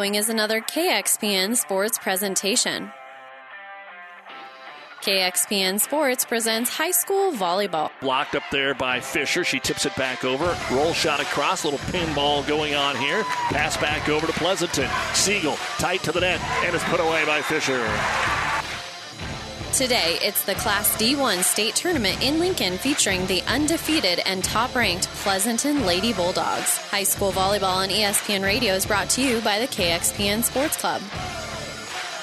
is another KXPN Sports presentation. KXPN Sports presents high school volleyball. Blocked up there by Fisher. She tips it back over. Roll shot across. Little pinball going on here. Pass back over to Pleasanton. Siegel tight to the net and is put away by Fisher. Today, it's the Class D1 state tournament in Lincoln featuring the undefeated and top ranked Pleasanton Lady Bulldogs. High school volleyball on ESPN Radio is brought to you by the KXPN Sports Club.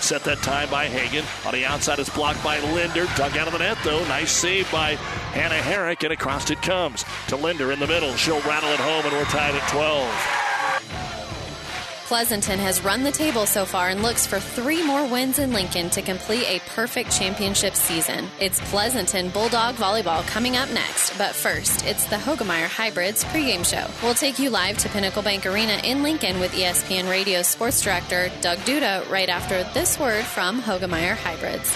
Set that time by Hagan. On the outside is blocked by Linder. Dug out of the net, though. Nice save by Hannah Herrick, and across it comes to Linder in the middle. She'll rattle it home, and we're tied at 12. Pleasanton has run the table so far and looks for three more wins in Lincoln to complete a perfect championship season. It's Pleasanton Bulldog Volleyball coming up next, but first, it's the Hoegemeyer Hybrids pregame show. We'll take you live to Pinnacle Bank Arena in Lincoln with ESPN Radio sports director Doug Duda right after this word from Hoegemeyer Hybrids.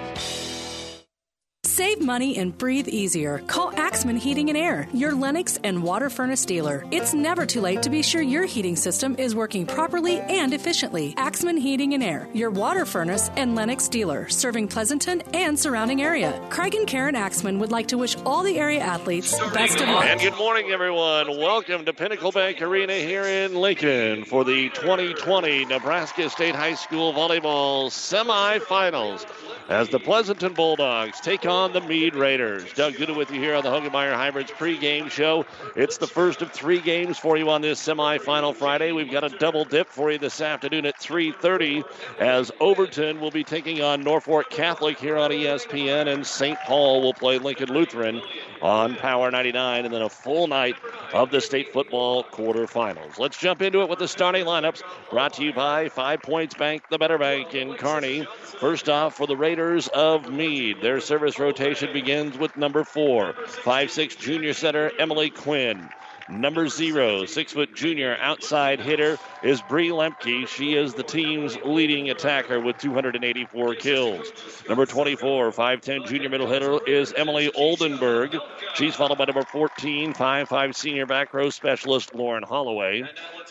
Save money and breathe easier. Call Axman Heating and Air, your Lennox and water furnace dealer. It's never too late to be sure your heating system is working properly and efficiently. Axman Heating and Air, your water furnace and Lennox dealer, serving Pleasanton and surrounding area. Craig and Karen Axman would like to wish all the area athletes best of luck. And good morning, everyone. Welcome to Pinnacle Bank Arena here in Lincoln for the 2020 Nebraska State High School Volleyball semifinals as the Pleasanton Bulldogs take on the Mead Raiders. Doug Duda with you here on the Hoegemeyer Hybrids pregame show. It's the first of three games for you on this semifinal Friday. We've got a double dip for you this afternoon at 3:30 as Overton will be taking on Norfolk Catholic here on ESPN, and St. Paul will play Lincoln Lutheran on Power 99, and then a full night of the state football quarterfinals. Let's jump into it with the starting lineups brought to you by Five Points Bank, the Better Bank in Kearney. First off, for the Raiders of Mead, their service rotation begins with number four, five-six junior center Emily Quinn. Number zero, six foot junior outside hitter is Bree Lemke. She is the team's leading attacker with 284 kills. Number 24, 5'10 junior middle hitter is Emily Oldenburg. She's followed by number 14, 5'5 senior back row specialist Lauren Holloway.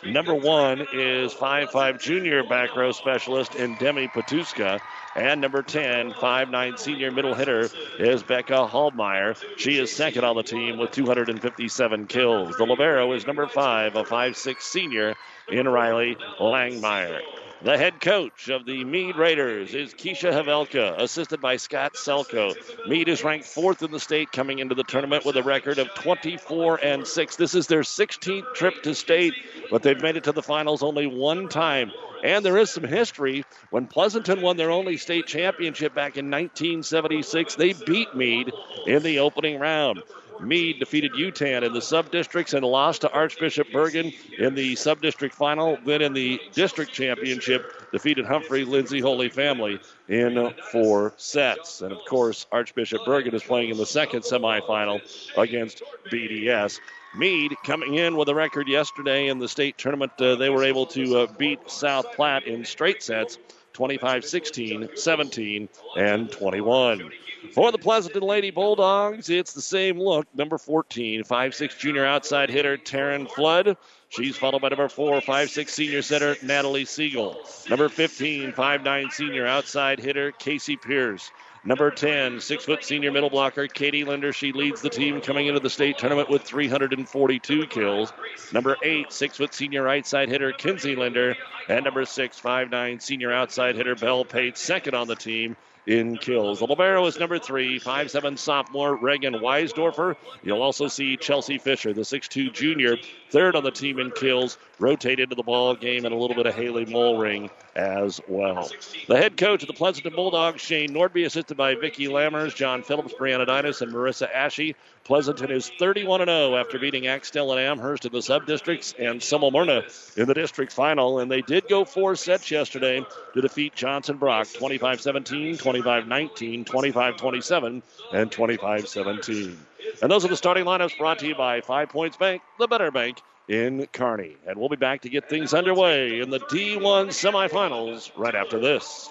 Number one is 5'5 junior back row specialist in Demi Patuska. And number 10, 5'9 senior middle hitter is Becca Hallmeyer. She is second on the team with 257 kills. The Libero is number 5, a 5'6 senior in Riley Langmeyer. The head coach of the Mead Raiders is Keisha Havelka, assisted by Scott Selko. Mead is ranked fourth in the state coming into the tournament with a record of 24 and 6. This is their 16th trip to state, but they've made it to the finals only one time. And there is some history. When Pleasanton won their only state championship back in 1976, they beat Mead in the opening round. Mead defeated Yutan in the sub districts and lost to Archbishop Bergan in the sub district final. Then in the district championship, defeated Humphrey Lindsay Holy Family in four sets. And of course, Archbishop Bergan is playing in the second semifinal against BDS. Mead coming in with a record yesterday in the state tournament. Uh, they were able to uh, beat South Platte in straight sets 25 16, 17, and 21. For the Pleasanton Lady Bulldogs, it's the same look. Number 14, 5'6 junior outside hitter Taryn Flood. She's followed by number 4, 5'6 senior center Natalie Siegel. Number 15, 5'9 senior outside hitter Casey Pierce. Number 10, six foot senior middle blocker, Katie Linder. She leads the team coming into the state tournament with 342 kills. Number 8, six foot senior right side hitter, Kinsey Linder. And number 6, 5'9 senior outside hitter, Belle Pate, second on the team in kills. The Libero is number three, five-seven sophomore Reagan Weisdorfer. You'll also see Chelsea Fisher, the six-two junior, third on the team in kills, rotate into the ball game, and a little bit of Haley Mulring as well. The head coach of the Pleasanton Bulldogs, Shane Nordby, assisted by Vicki Lammers, John Phillips, Brianna Dinas, and Marissa Ashe. Pleasanton is 31 0 after beating Axtell and Amherst in the sub districts and Simulmurna in the district final. And they did go four sets yesterday to defeat Johnson Brock 25 17, 25 19, 25 27, and 25 17. And those are the starting lineups brought to you by Five Points Bank, the better bank in Kearney. And we'll be back to get things underway in the D1 semifinals right after this.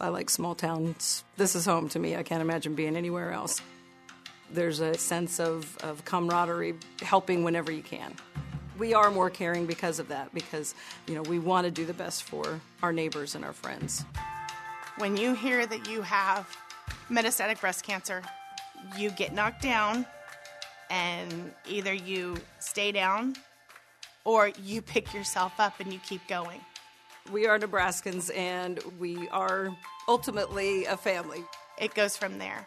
I like small towns. This is home to me. I can't imagine being anywhere else. There's a sense of, of camaraderie, helping whenever you can. We are more caring because of that, because you know we want to do the best for our neighbors and our friends. When you hear that you have metastatic breast cancer, you get knocked down, and either you stay down or you pick yourself up and you keep going. We are Nebraskans, and we are ultimately a family. It goes from there.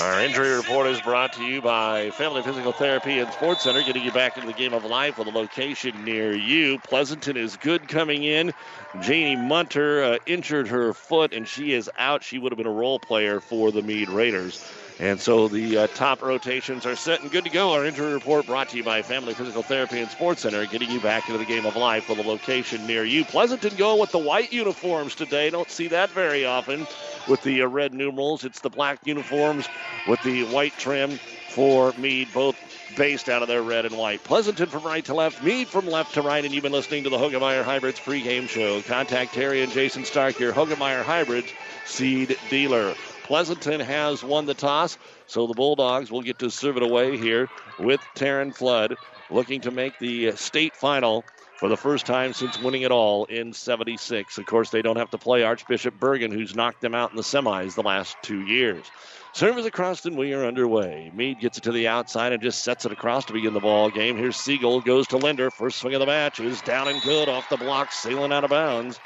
Our injury report is brought to you by Family Physical Therapy and Sports Center, getting you back into the game of life with a location near you. Pleasanton is good coming in. Janie Munter uh, injured her foot, and she is out. She would have been a role player for the Mead Raiders. And so the uh, top rotations are set and good to go. Our injury report brought to you by Family Physical Therapy and Sports Center, getting you back into the game of life with a location near you. Pleasanton going with the white uniforms today. Don't see that very often with the uh, red numerals. It's the black uniforms with the white trim for Mead, both based out of their red and white. Pleasanton from right to left, Mead from left to right, and you've been listening to the Hoegemeyer Hybrids pregame show. Contact Terry and Jason Stark, your Hoegemeyer Hybrids seed dealer. Pleasanton has won the toss, so the Bulldogs will get to serve it away here with Taryn Flood, looking to make the state final for the first time since winning it all in 76. Of course, they don't have to play Archbishop Bergan, who's knocked them out in the semis the last two years. Service across and we are underway. Mead gets it to the outside and just sets it across to begin the ball game. Here's Siegel, goes to Linder. First swing of the match is down and good off the block, sailing out of bounds.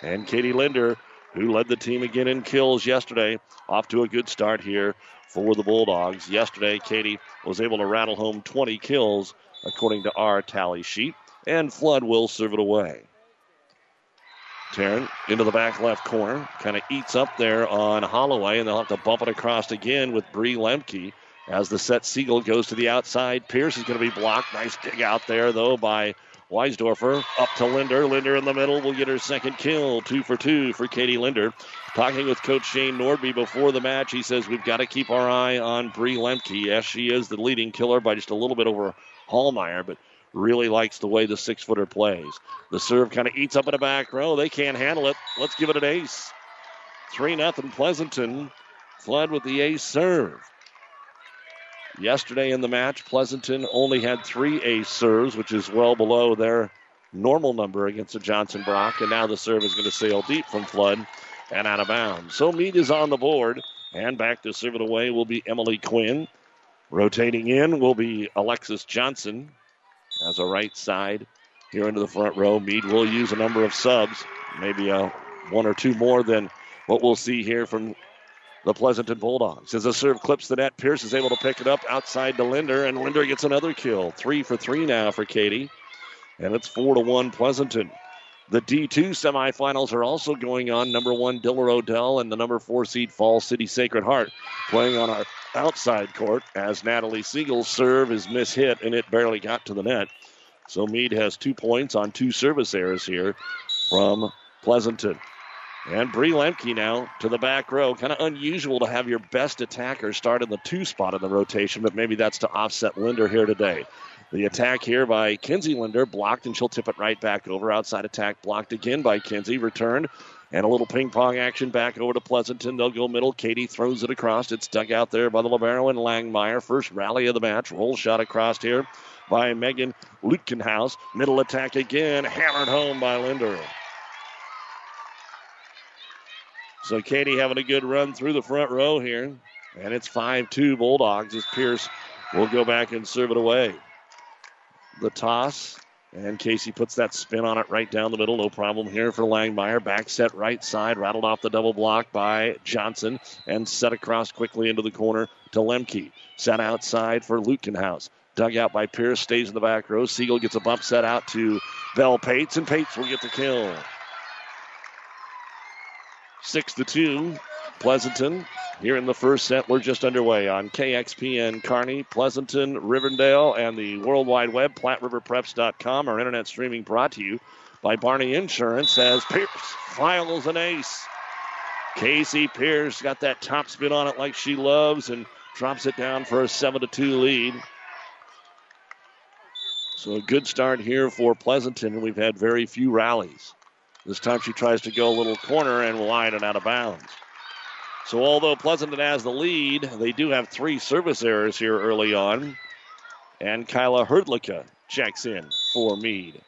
And Katie Linder who led the team again in kills yesterday. Off to a good start here for the Bulldogs. Yesterday, Katie was able to rattle home 20 kills according to our tally sheet, and Flood will serve it away. Taryn into the back left corner, kind of eats up there on Holloway, and they'll have to bump it across again with Bree Lemke. As the set Siegel goes to the outside, Pierce is going to be blocked. Nice dig out there, though, by Weisdorfer up to Linder. Linder in the middle will get her second kill. Two for two for Katie Linder. Talking with Coach Shane Nordby before the match, he says we've got to keep our eye on Bree Lemke. Yes, she is the leading killer by just a little bit over Hallmeyer, but really likes the way the six footer plays. The serve kind of eats up in the back row. They can't handle it. Let's give it an ace. 3 0 Pleasanton. Flood with the ace serve. Yesterday in the match, Pleasanton only had three ace serves, which is well below their normal number against the Johnson Brock. And now the serve is going to sail deep from Flood and out of bounds. So Mead is on the board. And back to serve it away will be Emily Quinn. Rotating in will be Alexis Johnson as a right side here into the front row. Mead will use a number of subs, maybe a one or two more than what we'll see here from the Pleasanton Bulldogs. As the serve clips the net, Pierce is able to pick it up outside to Linder, and Linder gets another kill. Three for three now for Katie. And it's four to one Pleasanton. The D2 semifinals are also going on. Number one, Diller Odell, and the number four seed Falls City Sacred Heart playing on our outside court as Natalie Siegel's serve is mishit and it barely got to the net. So Mead has two points on two service errors here from Pleasanton. And Bree Lemke now to the back row. Kind of unusual to have your best attacker start in the two spot in the rotation, but maybe that's to offset Linder here today. The attack here by Kinsey Linder blocked, and she'll tip it right back over. Outside attack blocked again by Kinsey. Returned And a little ping pong action back over to Pleasanton. They'll go middle. Katie throws it across. It's dug out there by the Libero and Langmeyer. First rally of the match. Roll shot across here by Megan Lutkenhaus. Middle attack again. Hammered home by Linder. So Katie having a good run through the front row here. And it's 5 2 Bulldogs as Pierce will go back and serve it away. The toss and Casey puts that spin on it right down the middle. No problem here for Langmeyer. Back set right side. Rattled off the double block by Johnson and set across quickly into the corner to Lemke. Set outside for Lutkenhaus. Dug out by Pierce. Stays in the back row. Siegel gets a bump set out to Bell Pates, and Pates will get the kill. Six to two. Pleasanton here in the first set. We're just underway on KXPN Kearney, Pleasanton, Riverdale, and the World Wide Web, PlatteRiverPreps.com. Our internet streaming brought to you by Barney Insurance as Pierce files an ace. Casey Pierce got that top spin on it like she loves and drops it down for a 7 to 2 lead. So a good start here for Pleasanton, and we've had very few rallies. This time she tries to go a little corner and wide and out of bounds. So although Pleasanton has the lead, they do have three service errors here early on. And Kyla Herdlicka checks in for Mead.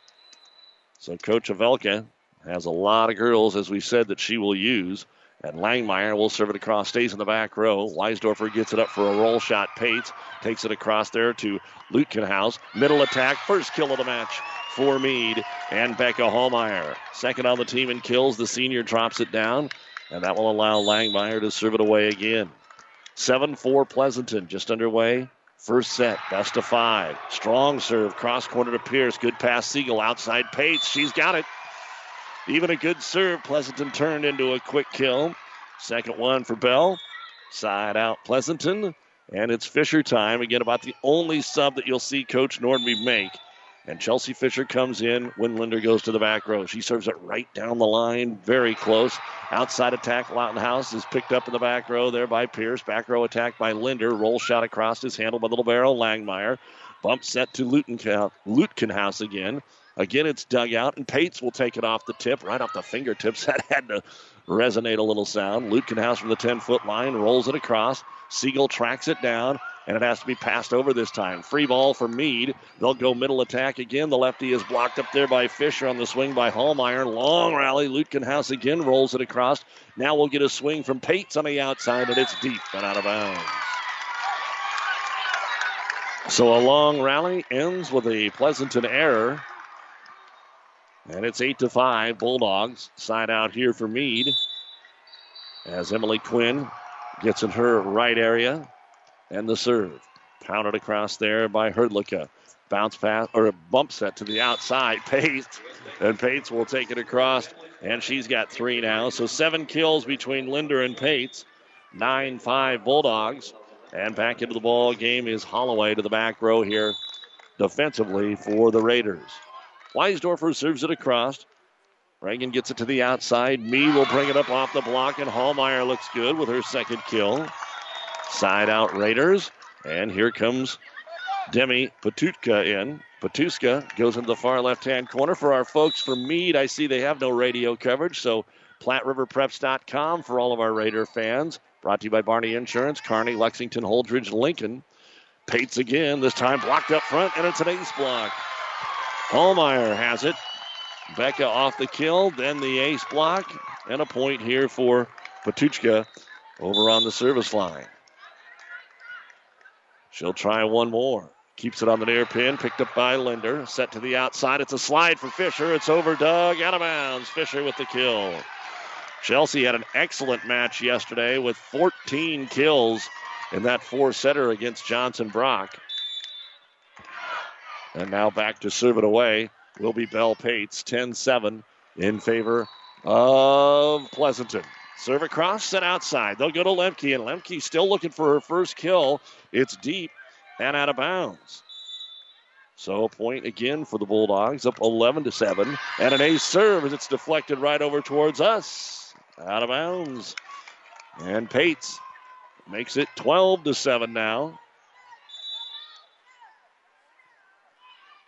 So Coach Havelka has a lot of girls, as we said, that she will use. And Langmeyer will serve it across, stays in the back row. Weisdorfer gets it up for a roll shot. Pates takes it across there to Lutkenhaus. Middle attack, first kill of the match for Mead and Becca Hallmeyer. Second on the team in kills. The senior drops it down. And that will allow Langmeyer to serve it away again. 7 4 Pleasanton just underway. First set, best of five. Strong serve, cross corner to Pierce. Good pass, Siegel outside Pates. She's got it. Even a good serve. Pleasanton turned into a quick kill. Second one for Bell. Side out Pleasanton. And it's Fisher time. Again, about the only sub that you'll see Coach Nordby make and Chelsea Fisher comes in when Linder goes to the back row. She serves it right down the line, very close. Outside attack, House is picked up in the back row there by Pierce. Back row attack by Linder. Roll shot across is handled by Little Barrel Langmeyer. Bump set to Lutkenhaus again. Again, it's dug out, and Pates will take it off the tip, right off the fingertips. That had to resonate a little sound. Lutkenhaus from the 10 foot line rolls it across. Siegel tracks it down and it has to be passed over this time. Free ball for Mead. They'll go middle attack again. The lefty is blocked up there by Fisher on the swing by Hallmeyer. Long rally. Lutkenhaus again rolls it across. Now we'll get a swing from Pates on the outside, and it's deep and out of bounds. So a long rally ends with a Pleasanton error. And it's 8 to 5. Bulldogs side out here for Mead. As Emily Quinn gets in her right area. And the serve. Pounded across there by Herdlicka. Bounce pass or a bump set to the outside. Pates. And Pates will take it across. And she's got three now. So seven kills between Linder and Pates. 9 5 Bulldogs. And back into the ball game is Holloway to the back row here defensively for the Raiders. Weisdorfer serves it across. Reagan gets it to the outside. Me will bring it up off the block, and Hallmeyer looks good with her second kill. Side out Raiders. And here comes Demi Patutka in. Patuska goes into the far left hand corner. For our folks from Mead, I see they have no radio coverage, so PlatteRiverPreps.com for all of our Raider fans. Brought to you by Barney Insurance, Kearney, Lexington, Holdrege, Lincoln. Pates again, this time blocked up front, and it's an ace block. Hallmeyer has it. Becca off the kill, then the ace block, and a point here for Patuchka over on the service line. She'll try one more. Keeps it on the near pin, picked up by Linder. Set to the outside. It's a slide for Fisher. It's over Doug, out of bounds. Fisher with the kill. Chelsea had an excellent match yesterday with 14 kills in that four setter against Johnson Brock. And now back to serve it away will be Bell Pates, 10 7 in favor of Pleasanton. Serve across, set outside. They'll go to Lemke, and Lemke still looking for her first kill. It's deep and out of bounds. So a point again for the Bulldogs, up 11 to 7. And an ace serve as it's deflected right over towards us. Out of bounds. And Pates makes it 12 to 7 now.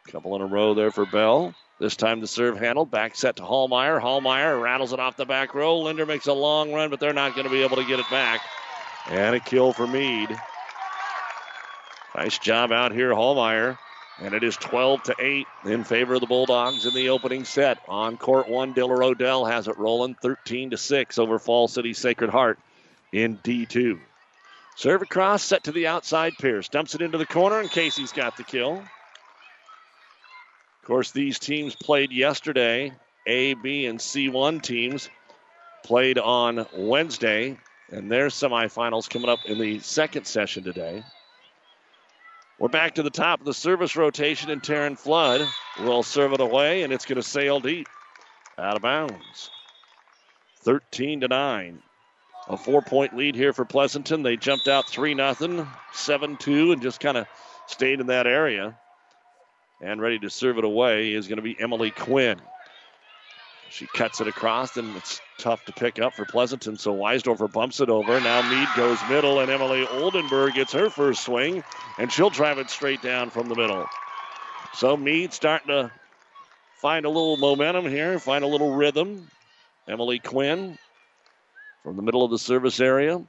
Couple in a row there for Bell. This time the serve handled. Back set to Hallmeyer. Hallmeyer rattles it off the back row. Linder makes a long run, but they're not going to be able to get it back. And a kill for Mead. Nice job out here, Hallmeyer. And it is 12 to 8 in favor of the Bulldogs in the opening set. On court one, Diller Odell has it rolling 13 to 6 over Falls City Sacred Heart in D2. Serve across, set to the outside. Pierce dumps it into the corner, and Casey's got the kill. Of course, these teams played yesterday. A, B, and C1 teams played on Wednesday, and their semifinals coming up in the second session today. We're back to the top of the service rotation, and Taryn Flood will serve it away, and it's going to sail deep out of bounds. 13 to 9. A four point lead here for Pleasanton. They jumped out 3 0, 7 2, and just kind of stayed in that area. And ready to serve it away is going to be Emily Quinn. She cuts it across, and it's tough to pick up for Pleasanton. So Weisdorfer bumps it over. Now Mead goes middle, and Emily Oldenburg gets her first swing, and she'll drive it straight down from the middle. So Mead starting to find a little momentum here, find a little rhythm. Emily Quinn from the middle of the service area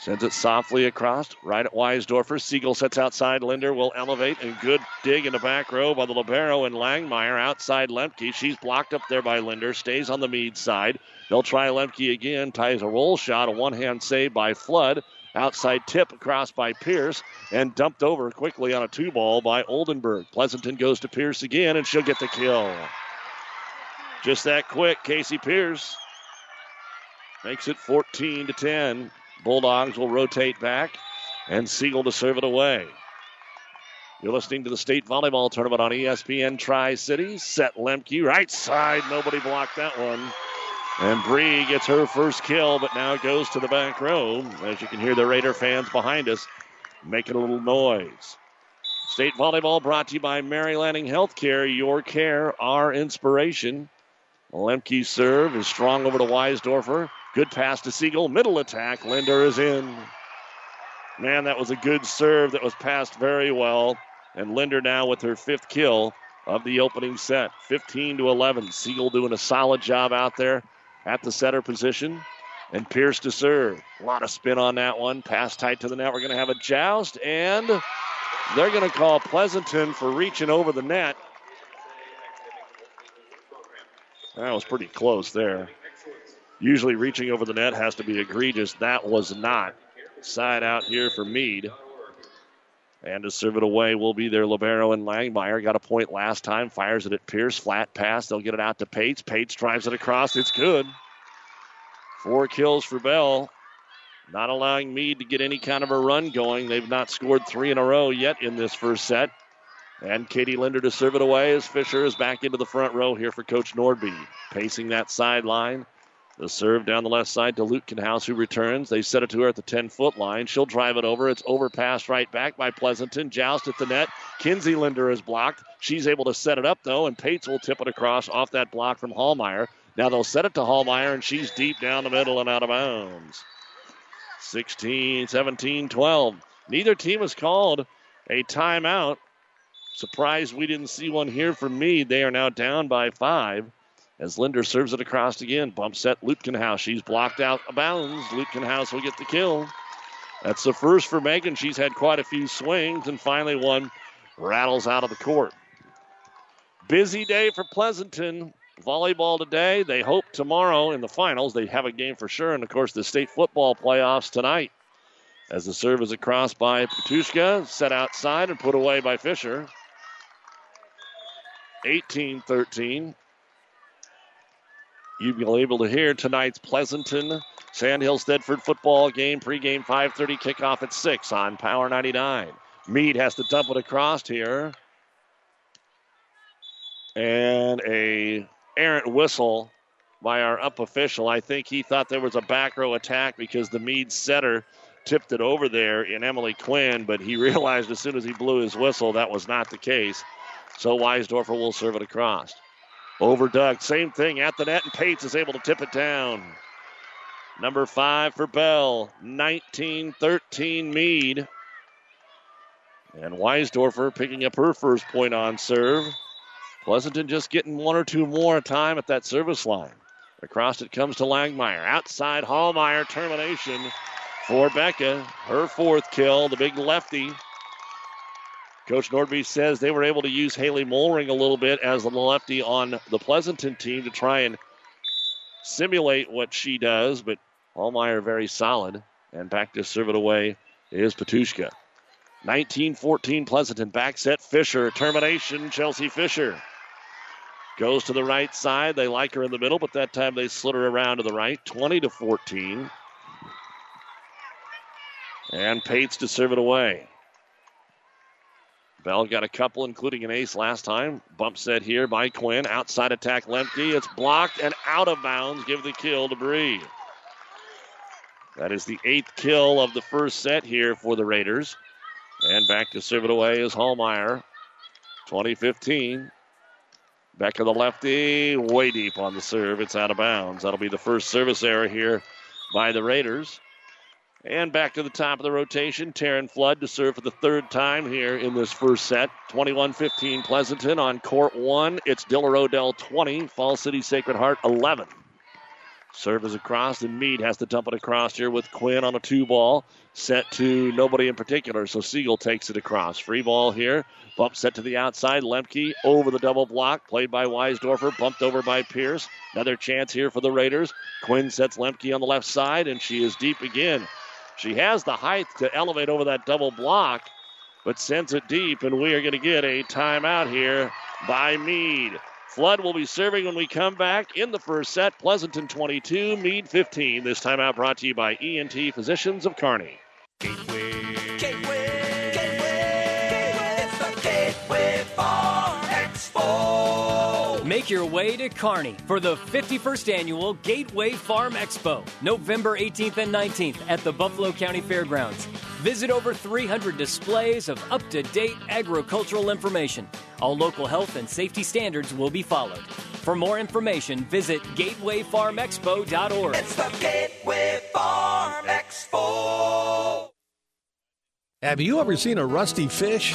Sends it softly across, right at Weisdorfer. Siegel sets outside. Linder will elevate, and good dig in the back row by the Libero and Langmeyer outside Lemke. She's blocked up there by Linder, stays on the Mead side. They'll try Lemke again, ties a roll shot, a one hand save by Flood. Outside tip across by Pierce and dumped over quickly on a two ball by Oldenburg. Pleasanton goes to Pierce again, and she'll get the kill. Just that quick, Casey Pierce makes it 14 to 10. Bulldogs will rotate back and Siegel to serve it away. You're listening to the state volleyball tournament on ESPN Tri City. Set Lemke, right side. Nobody blocked that one. And Bree gets her first kill, but now goes to the back row. As you can hear the Raider fans behind us making a little noise. State volleyball brought to you by Mary Lanning Healthcare. Your care, our inspiration. Lemke's serve is strong over to Weisdorfer. Good pass to Siegel. Middle attack. Linder is in. Man, that was a good serve that was passed very well. And Linder now with her fifth kill of the opening set. 15 to 11. Siegel doing a solid job out there at the setter position. And Pierce to serve. A lot of spin on that one. Pass tight to the net. We're going to have a joust. And they're going to call Pleasanton for reaching over the net. That was pretty close there. Usually reaching over the net has to be egregious. That was not. Side out here for Mead. And to serve it away will be their Libero and Langmeyer. Got a point last time. Fires it at Pierce. Flat pass. They'll get it out to Pates. Pates drives it across. It's good. Four kills for Bell. Not allowing Mead to get any kind of a run going. They've not scored three in a row yet in this first set. And Katie Linder to serve it away as Fisher is back into the front row here for Coach Nordby. Pacing that sideline. The serve down the left side to Lutkenhaus, who returns. They set it to her at the 10 foot line. She'll drive it over. It's overpassed right back by Pleasanton. Joust at the net. Kinsey Linder is blocked. She's able to set it up, though, and Pates will tip it across off that block from Hallmeyer. Now they'll set it to Hallmeyer, and she's deep down the middle and out of bounds. 16, 17, 12. Neither team has called a timeout. Surprised we didn't see one here from me. They are now down by five as Linder serves it across again. Bump set Lutkenhaus. She's blocked out of bounds. Lutkenhaus will get the kill. That's the first for Megan. She's had quite a few swings, and finally one rattles out of the court. Busy day for Pleasanton. Volleyball today. They hope tomorrow in the finals they have a game for sure. And of course, the state football playoffs tonight. As the serve is across by Patushka, set outside and put away by Fisher. 18 13. You'll be able to hear tonight's Pleasanton Sandhill Thedford football game. Pregame 5:30 kickoff at six on Power 99. Mead has to dump it across here, and a errant whistle by our up official. I think he thought there was a back row attack because the Mead setter tipped it over there in Emily Quinn, but he realized as soon as he blew his whistle that was not the case. So Weisdorfer will serve it across. Over Doug, same thing at the net, and Pates is able to tip it down. Number five for Bell, 19 13 Mead. And Weisdorfer picking up her first point on serve. Pleasanton just getting one or two more time at that service line. Across it comes to Langmeyer. Outside Hallmeyer termination for Becca. Her fourth kill, the big lefty. Coach Nordby says they were able to use Haley Molring a little bit as the lefty on the Pleasanton team to try and simulate what she does, but Hallmeyer very solid. And back to serve it away is Patushka. 19-14 Pleasanton. Back set Fisher. Termination Chelsea Fisher. Goes to the right side. They like her in the middle, but that time they slid her around to the right. 20 to 14. And Pates to serve it away. Bell got a couple, including an ace last time. Bump set here by Quinn. Outside attack Lemke. It's blocked and out of bounds. Give the kill to Bree. That is the eighth kill of the first set here for the Raiders. And back to serve it away is Hallmeyer. 2015. Back to the lefty, way deep on the serve. It's out of bounds. That'll be the first service error here by the Raiders. And back to the top of the rotation, Taryn Flood to serve for the third time here in this first set. 21 15 Pleasanton on court one. It's Diller Odell 20, Falls City Sacred Heart 11. Serve is across, and Mead has to dump it across here with Quinn on a two ball. Set to nobody in particular, so Siegel takes it across. Free ball here. Bump set to the outside. Lemke over the double block, played by Weisdorfer, bumped over by Pierce. Another chance here for the Raiders. Quinn sets Lemke on the left side, and she is deep again. She has the height to elevate over that double block, but sends it deep, and we are going to get a timeout here by Mead. Flood will be serving when we come back in the first set. Pleasanton 22, Mead 15. This timeout brought to you by ENT Physicians of Kearney. Make your way to Kearney for the 51st annual Gateway Farm Expo, November 18th and 19th at the Buffalo County Fairgrounds. Visit over 300 displays of up to date agricultural information. All local health and safety standards will be followed. For more information, visit gatewayfarmexpo.org. It's the Gateway Farm Expo. Have you ever seen a rusty fish?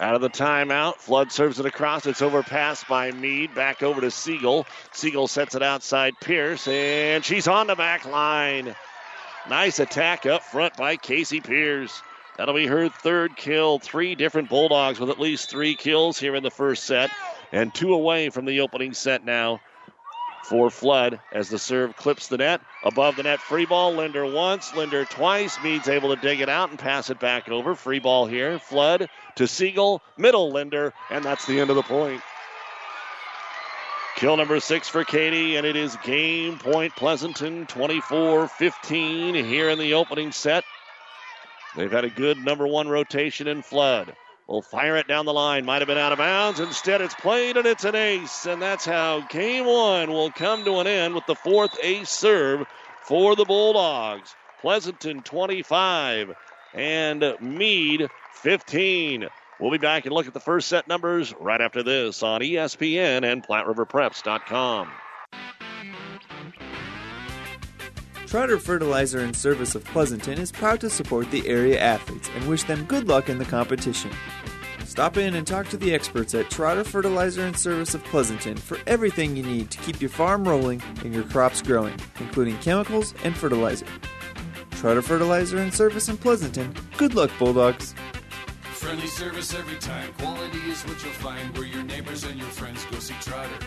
Out of the timeout, Flood serves it across. It's overpassed by Mead. Back over to Siegel. Siegel sets it outside Pierce, and she's on the back line. Nice attack up front by Casey Pierce. That'll be her third kill. Three different Bulldogs with at least three kills here in the first set, and two away from the opening set now for Flood as the serve clips the net. Above the net, free ball. Linder once, Linder twice. Mead's able to dig it out and pass it back over. Free ball here. Flood to Siegel, middle Linder, and that's the end of the point. Kill number six for Katie, and it is game point Pleasanton 24 15 here in the opening set. They've had a good number one rotation in Flood. Will fire it down the line. Might have been out of bounds. Instead, it's played and it's an ace. And that's how game one will come to an end with the fourth ace serve for the Bulldogs. Pleasanton 25 and Mead 15. We'll be back and look at the first set numbers right after this on ESPN and PlatteRiverPreps.com. Trotter Fertilizer and Service of Pleasanton is proud to support the area athletes and wish them good luck in the competition. Stop in and talk to the experts at Trotter Fertilizer and Service of Pleasanton for everything you need to keep your farm rolling and your crops growing, including chemicals and fertilizer. Trotter Fertilizer and Service in Pleasanton. Good luck, Bulldogs. Friendly service every time. Quality is what you'll find where your neighbors and your friends go see Trotter.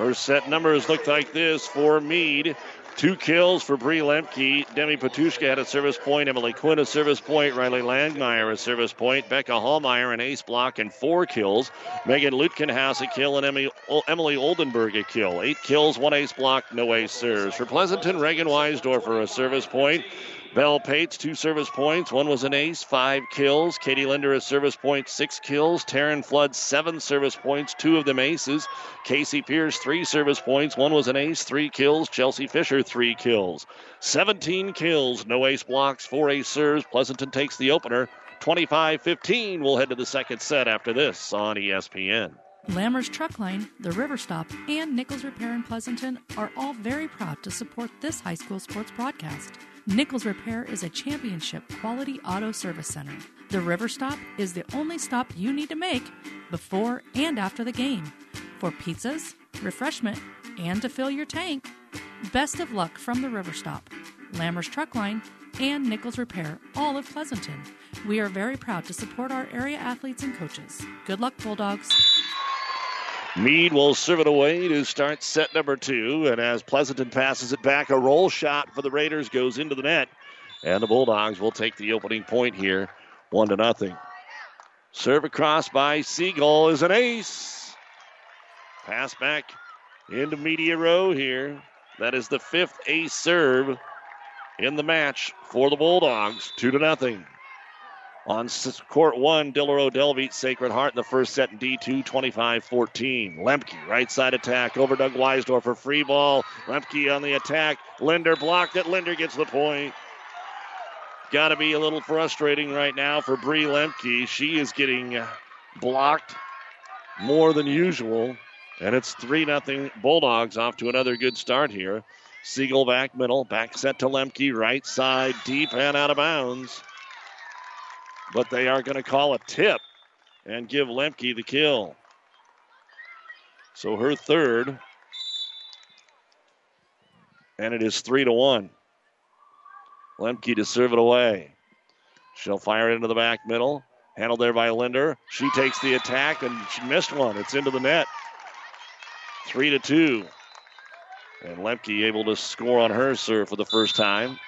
First set numbers looked like this for Mead. Two kills for Bree Lemke. Demi Patushka had a service point. Emily Quinn a service point. Riley Langmeyer a service point. Becca Hallmeyer an ace block and four kills. Megan Lutkenhaus a kill and Emily, Emily Oldenburg a kill. Eight kills, one ace block, no ace serves. For Pleasanton, Reagan Weisdorfer a service point. Bell Pates, two service points. One was an ace, five kills. Katie Linder, a service point, six kills. Taryn Flood, seven service points, two of them aces. Casey Pierce, three service points. One was an ace, three kills. Chelsea Fisher, three kills. 17 kills, no ace blocks, four ace serves. Pleasanton takes the opener. 25 15. We'll head to the second set after this on ESPN. Lammers Truck Line, the River Stop, and Nichols Repair in Pleasanton are all very proud to support this high school sports broadcast. Nichols Repair is a championship quality auto service center. The River Stop is the only stop you need to make before and after the game for pizzas, refreshment, and to fill your tank. Best of luck from the River Stop, Lammers Truck Line, and Nichols Repair, all of Pleasanton. We are very proud to support our area athletes and coaches. Good luck, Bulldogs. Mead will serve it away to start set number two. And as Pleasanton passes it back, a roll shot for the Raiders goes into the net. And the Bulldogs will take the opening point here, one to nothing. Serve across by Siegel is an ace. Pass back into media row here. That is the fifth ace serve in the match for the Bulldogs, two to nothing. On court one, Diller Odell Sacred Heart in the first set in D2, 25 14. Lemke, right side attack over Doug Weisdorf for free ball. Lemke on the attack. Linder blocked it. Linder gets the point. Got to be a little frustrating right now for Bree Lemke. She is getting blocked more than usual. And it's 3 0 Bulldogs off to another good start here. Siegel back middle, back set to Lemke, right side, deep and out of bounds but they are going to call a tip and give Lemke the kill. So her third, and it is three to one. Lemke to serve it away. She'll fire it into the back middle. Handled there by Linder. She takes the attack and she missed one. It's into the net. Three to two. And Lemke able to score on her serve for the first time.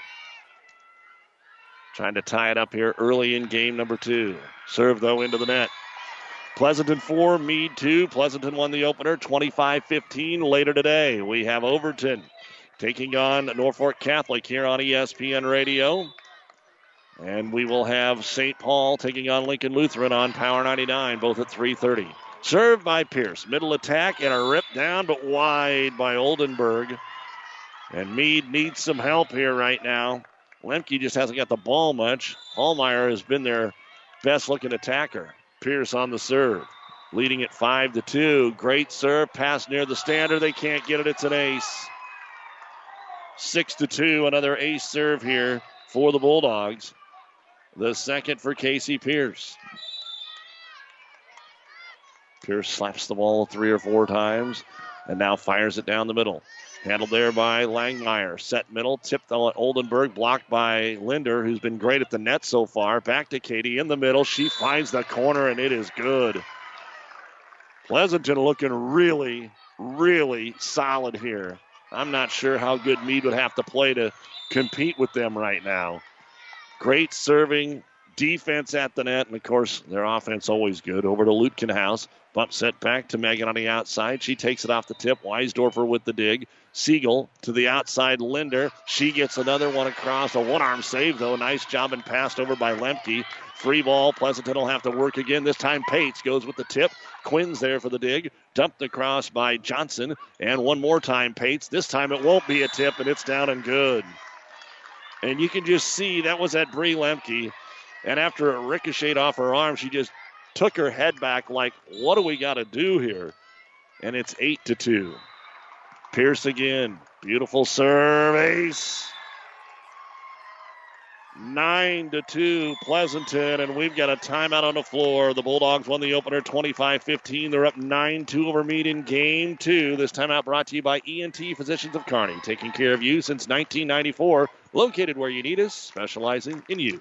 Trying to tie it up here early in game number two. Serve, though, into the net. Pleasanton 4, Mead 2. Pleasanton won the opener 25 15. Later today, we have Overton taking on Norfolk Catholic here on ESPN Radio. And we will have St. Paul taking on Lincoln Lutheran on Power 99, both at 3:30. Served by Pierce, middle attack and a rip down, but wide by Oldenburg. And Mead needs some help here right now. Lemke just hasn't got the ball much. Hallmeyer has been their best looking attacker. Pierce on the serve, leading at five to two. Great serve, pass near the standard. They can't get it. It's an ace. Six to two. Another ace serve here for the Bulldogs. The second for Casey Pierce. Pierce slaps the ball three or four times and now fires it down the middle. Handled there by Langmeyer. Set middle, tipped on Oldenburg, blocked by Linder, who's been great at the net so far. Back to Katie in the middle. She finds the corner, and it is good. Pleasanton looking really, really solid here. I'm not sure how good Mead would have to play to compete with them right now. Great serving, defense at the net, and of course, their offense always good. Over to Lutkenhaus. Bump set back to Megan on the outside. She takes it off the tip. Weisdorfer with the dig. Siegel to the outside. Linder. She gets another one across. A one arm save, though. Nice job and passed over by Lemke. Free ball. Pleasanton will have to work again. This time, Pates goes with the tip. Quinn's there for the dig. Dumped across by Johnson. And one more time, Pates. This time it won't be a tip, and it's down and good. And you can just see that was at Bree Lemke. And after it ricocheted off her arm, she just took her head back like, what do we got to do here? And it's 8 to 2. Pierce again. Beautiful service. 9 to 2 Pleasanton, and we've got a timeout on the floor. The Bulldogs won the opener 25 15. They're up 9 2 over Mead in game two. This timeout brought to you by ENT Physicians of Kearney, taking care of you since 1994. Located where you need us, specializing in you.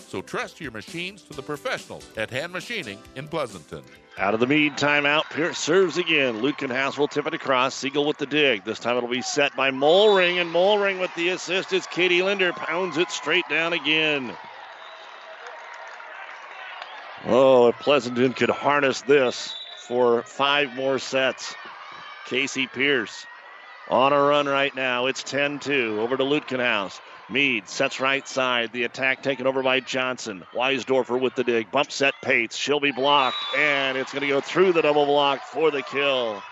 So trust your machines to the professionals at Hand Machining in Pleasanton. Out of the Mead timeout, Pierce serves again. Lutkenhaus will tip it across. Siegel with the dig. This time it'll be set by Molring, and Molring with the assist is Katie Linder. Pounds it straight down again. Oh, if Pleasanton could harness this for five more sets. Casey Pierce on a run right now. It's 10 2 over to Lutkenhaus. Mead sets right side. The attack taken over by Johnson. Weisdorfer with the dig. Bump set Pates. She'll be blocked, and it's going to go through the double block for the kill.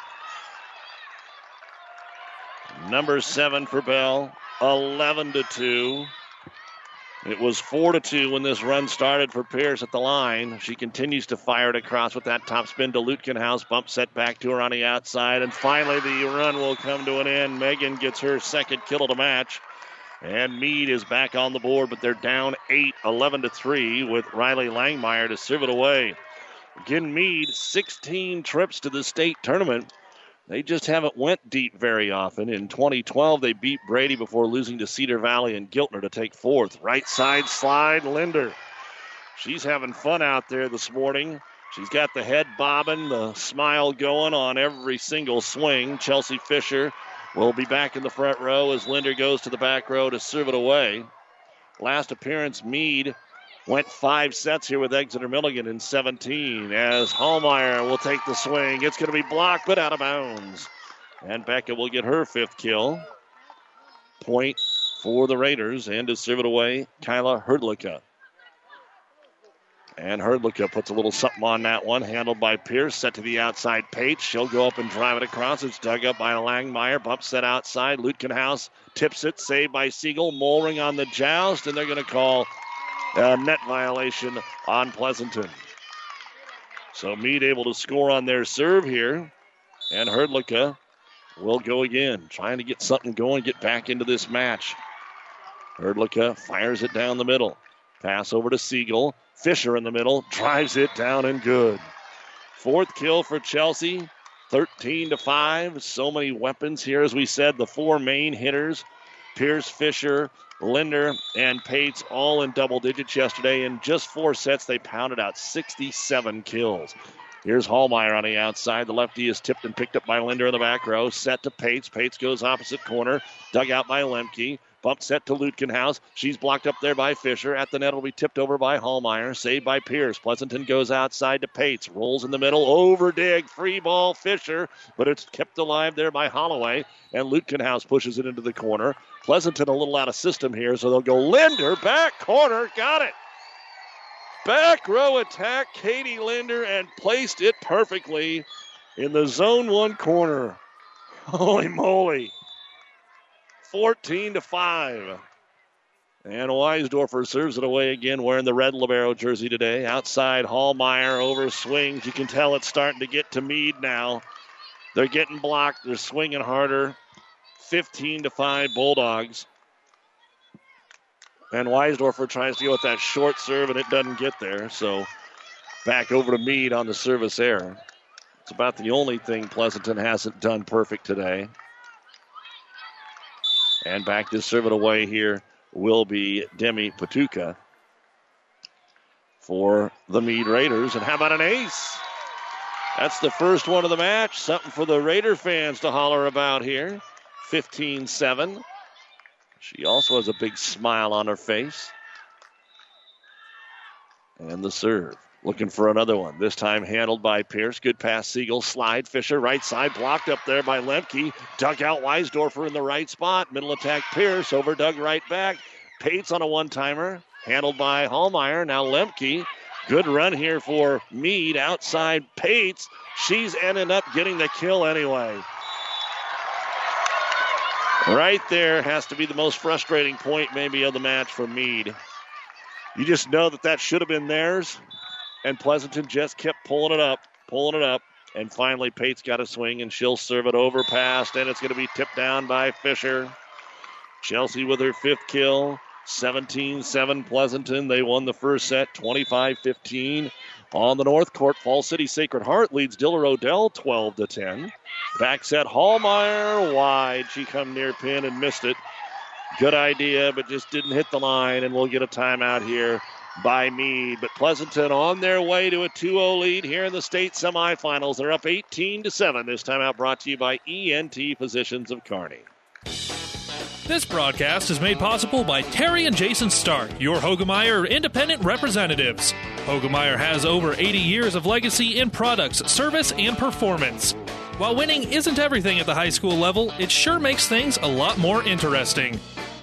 Number seven for Belle. 11 to 2. It was 4 to 2 when this run started for Pierce at the line. She continues to fire it across with that top spin to Lutkenhaus. Bump set back to her on the outside. And finally, the run will come to an end. Megan gets her second kill of the match. And Mead is back on the board, but they're down 8, 11 to 3 with Riley Langmeyer to serve it away. Again, Mead, 16 trips to the state tournament. They just haven't went deep very often. In 2012, they beat Brady before losing to Cedar Valley and Giltner to take fourth. Right side slide, Linder. She's having fun out there this morning. She's got the head bobbing, the smile going on every single swing. Chelsea Fisher will be back in the front row as Linder goes to the back row to serve it away. Last appearance, Mead went five sets here with Exeter Milligan in 17 as Hallmeyer will take the swing. It's going to be blocked but out of bounds. And Becca will get her fifth kill. Point for the Raiders and to serve it away, Kyla Herdlicka. And Herdlicka puts a little something on that one, handled by Pierce, set to the outside Pate. She'll go up and drive it across. It's dug up by Langmeyer, bump set outside. Lutkenhaus tips it, saved by Siegel. Molring on the joust, and they're going to call a net violation on Pleasanton. So Mead able to score on their serve here. And Herdlicka will go again, trying to get something going, get back into this match. Herdlicka fires it down the middle. Pass over to Siegel. Fisher in the middle, drives it down and good. Fourth kill for Chelsea, 13 to 5. So many weapons here, as we said, the four main hitters Pierce, Fisher, Linder, and Pates all in double digits yesterday. In just four sets, they pounded out 67 kills. Here's Hallmeyer on the outside. The lefty is tipped and picked up by Linder in the back row. Set to Pates. Pates goes opposite corner. Dug out by Lemke. Bump set to Lutkenhaus. She's blocked up there by Fisher. At the net will be tipped over by Hallmeyer. Saved by Pierce. Pleasanton goes outside to Pates. Rolls in the middle. Over dig. Free ball Fisher. But it's kept alive there by Holloway. And Lutkenhaus pushes it into the corner. Pleasanton a little out of system here. So they'll go Linder. Back corner. Got it. Back row attack. Katie Linder and placed it perfectly in the zone one corner. Holy moly. 14 to 5. And Weisdorfer serves it away again, wearing the red Libero jersey today. Outside, Hallmeyer over swings. You can tell it's starting to get to Mead now. They're getting blocked. They're swinging harder. 15 to 5 Bulldogs. And Weisdorfer tries to go with that short serve, and it doesn't get there. So back over to Mead on the service error. It's about the only thing Pleasanton hasn't done perfect today. And back to serve it away here will be Demi Patushka for the Mead Raiders. And how about an ace? That's the first one of the match. Something for the Raider fans to holler about here. 15 7. She also has a big smile on her face. And the serve. Looking for another one. This time handled by Pierce. Good pass, Siegel. Slide. Fisher, right side, blocked up there by Lemke. Dug out Weisdorfer in the right spot. Middle attack, Pierce. Over dug right back. Pates on a one timer. Handled by Hallmeyer. Now Lemke. Good run here for Mead. Outside Pates. She's ended up getting the kill anyway. Right there has to be the most frustrating point, maybe, of the match for Mead. You just know that that should have been theirs, and Pleasanton just kept pulling it up, pulling it up, and finally Pate's got a swing, and she'll serve it over past, and it's going to be tipped down by Fisher. Chelsea with her fifth kill, 17 7 Pleasanton. They won the first set 25 15. On the North Court, Falls City Sacred Heart leads Diller Odell 12 to 10. Back set, Hallmeyer wide. She come near pin and missed it. Good idea, but just didn't hit the line, and we'll get a timeout here by Mead. But Pleasanton on their way to a 2-0 lead here in the state semifinals. They're up 18 to 7. This timeout brought to you by ENT Physicians of Kearney. This broadcast is made possible by Terry and Jason Stark, your Hoegemeyer independent representatives. Hoegemeyer has over 80 years of legacy in products, service, and performance. While winning isn't everything at the high school level, it sure makes things a lot more interesting.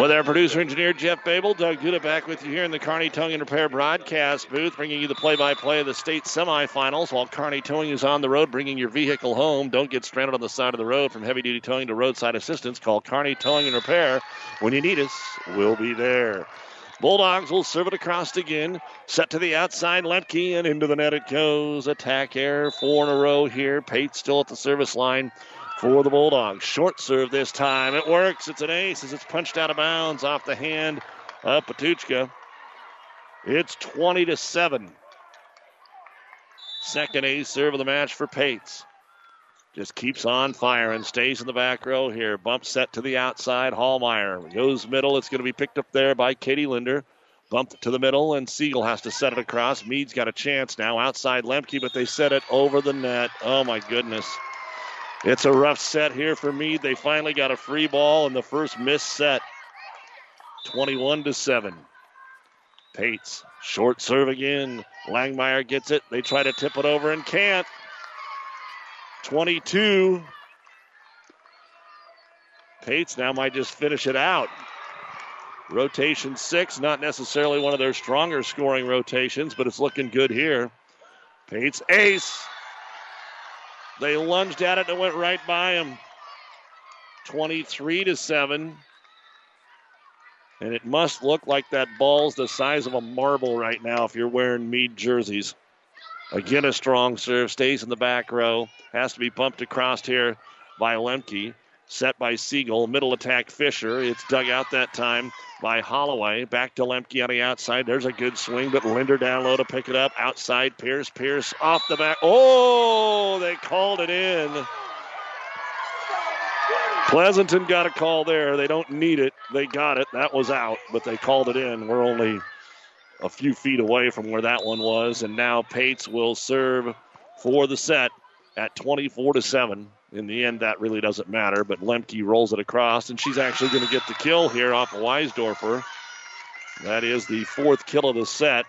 With our producer engineer Jeff Babel, Doug Duda back with you here in the Kearney Towing and Repair broadcast booth, bringing you the play-by-play of the state semifinals. While Kearney Towing is on the road, bringing your vehicle home. Don't get stranded on the side of the road. From heavy-duty towing to roadside assistance, call Kearney Towing and Repair. When you need us, we'll be there. Bulldogs will serve it across again. Set to the outside, Lemke, and into the net it goes. Attack air, four in a row here. Pate still at the service line for the Bulldogs. Short serve this time. It works. It's an ace as it's punched out of bounds off the hand of Patushka. It's 20 to 7. Second ace serve of the match for Pates. Just keeps on firing, stays in the back row here. Bump set to the outside. Hallmeyer goes middle. It's going to be picked up there by Katie Linder. Bump to the middle, and Siegel has to set it across. Mead's got a chance now outside Lemke, but they set it over the net. Oh my goodness. It's a rough set here for Mead. They finally got a free ball in the first missed set. 21 to 7. Pates, short serve again. Langmeyer gets it. They try to tip it over and can't. 22. Pates now might just finish it out. Rotation six, not necessarily one of their stronger scoring rotations, but it's looking good here. Pates ace. They lunged at it and it went right by him. 23 to 7. And it must look like that ball's the size of a marble right now if you're wearing Mead jerseys. Again, a strong serve. Stays in the back row. Has to be bumped across here by Lemke. Set by Siegel. Middle attack Fisher. It's dug out that time by Holloway. Back to Lemke on the outside. There's a good swing, but Linder down low to pick it up. Outside Pierce. Pierce off the back. Oh, they called it in. Pleasanton got a call there. They don't need it. They got it. That was out, but they called it in. We're only a few feet away from where that one was, and now Pates will serve for the set at 24 to 7. In the end, that really doesn't matter, but Lemke rolls it across, and she's actually going to get the kill here off of Weisdorfer. That is the fourth kill of the set.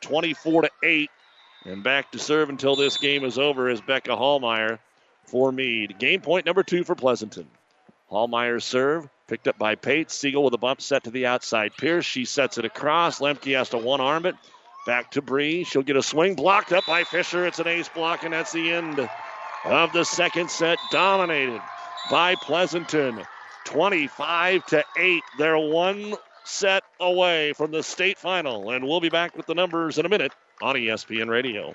24 to 8. And back to serve until this game is over is Becca Hallmeyer for Mead. Game point number two for Pleasanton. Hallmeyer's serve, picked up by Pate. Siegel with a bump set to the outside. Pierce, she sets it across. Lemke has to one arm it. Back to Bree. She'll get a swing blocked up by Fisher. It's an ace block, and that's the end of the second set. Dominated by Pleasanton. 25 to 8. They're one set away from the state final, and we'll be back with the numbers in a minute on ESPN Radio.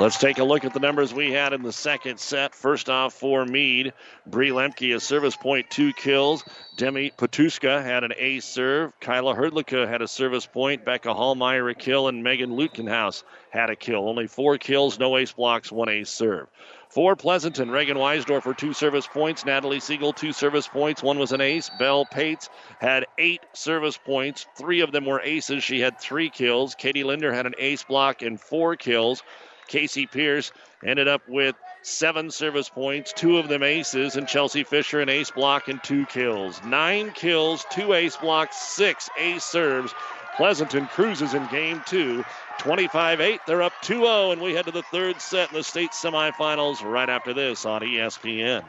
Let's take a look at the numbers we had in the second set. First off, for Mead, Bree Lemke, a service point, two kills. Demi Patushka had an ace serve. Kyla Herdlicka had a service point. Becca Hallmeyer a kill, and Megan Lutkenhaus had a kill. Only four kills, no ace blocks, one ace serve. For Pleasanton, Reagan Weisdorfer, two service points. Natalie Siegel, two service points. One was an ace. Belle Pates had eight service points. Three of them were aces. She had three kills. Katie Linder had an ace block and four kills. Casey Pierce ended up with seven service points, two of them aces, and Chelsea Fisher an ace block and two kills. Nine kills, two ace blocks, six ace serves. Pleasanton cruises in game two. 25 8. They're up 2 0, and we head to the third set in the state semifinals right after this on ESPN.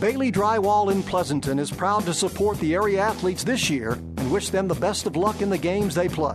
Bailey Drywall in Pleasanton is proud to support the area athletes this year and wish them the best of luck in the games they play.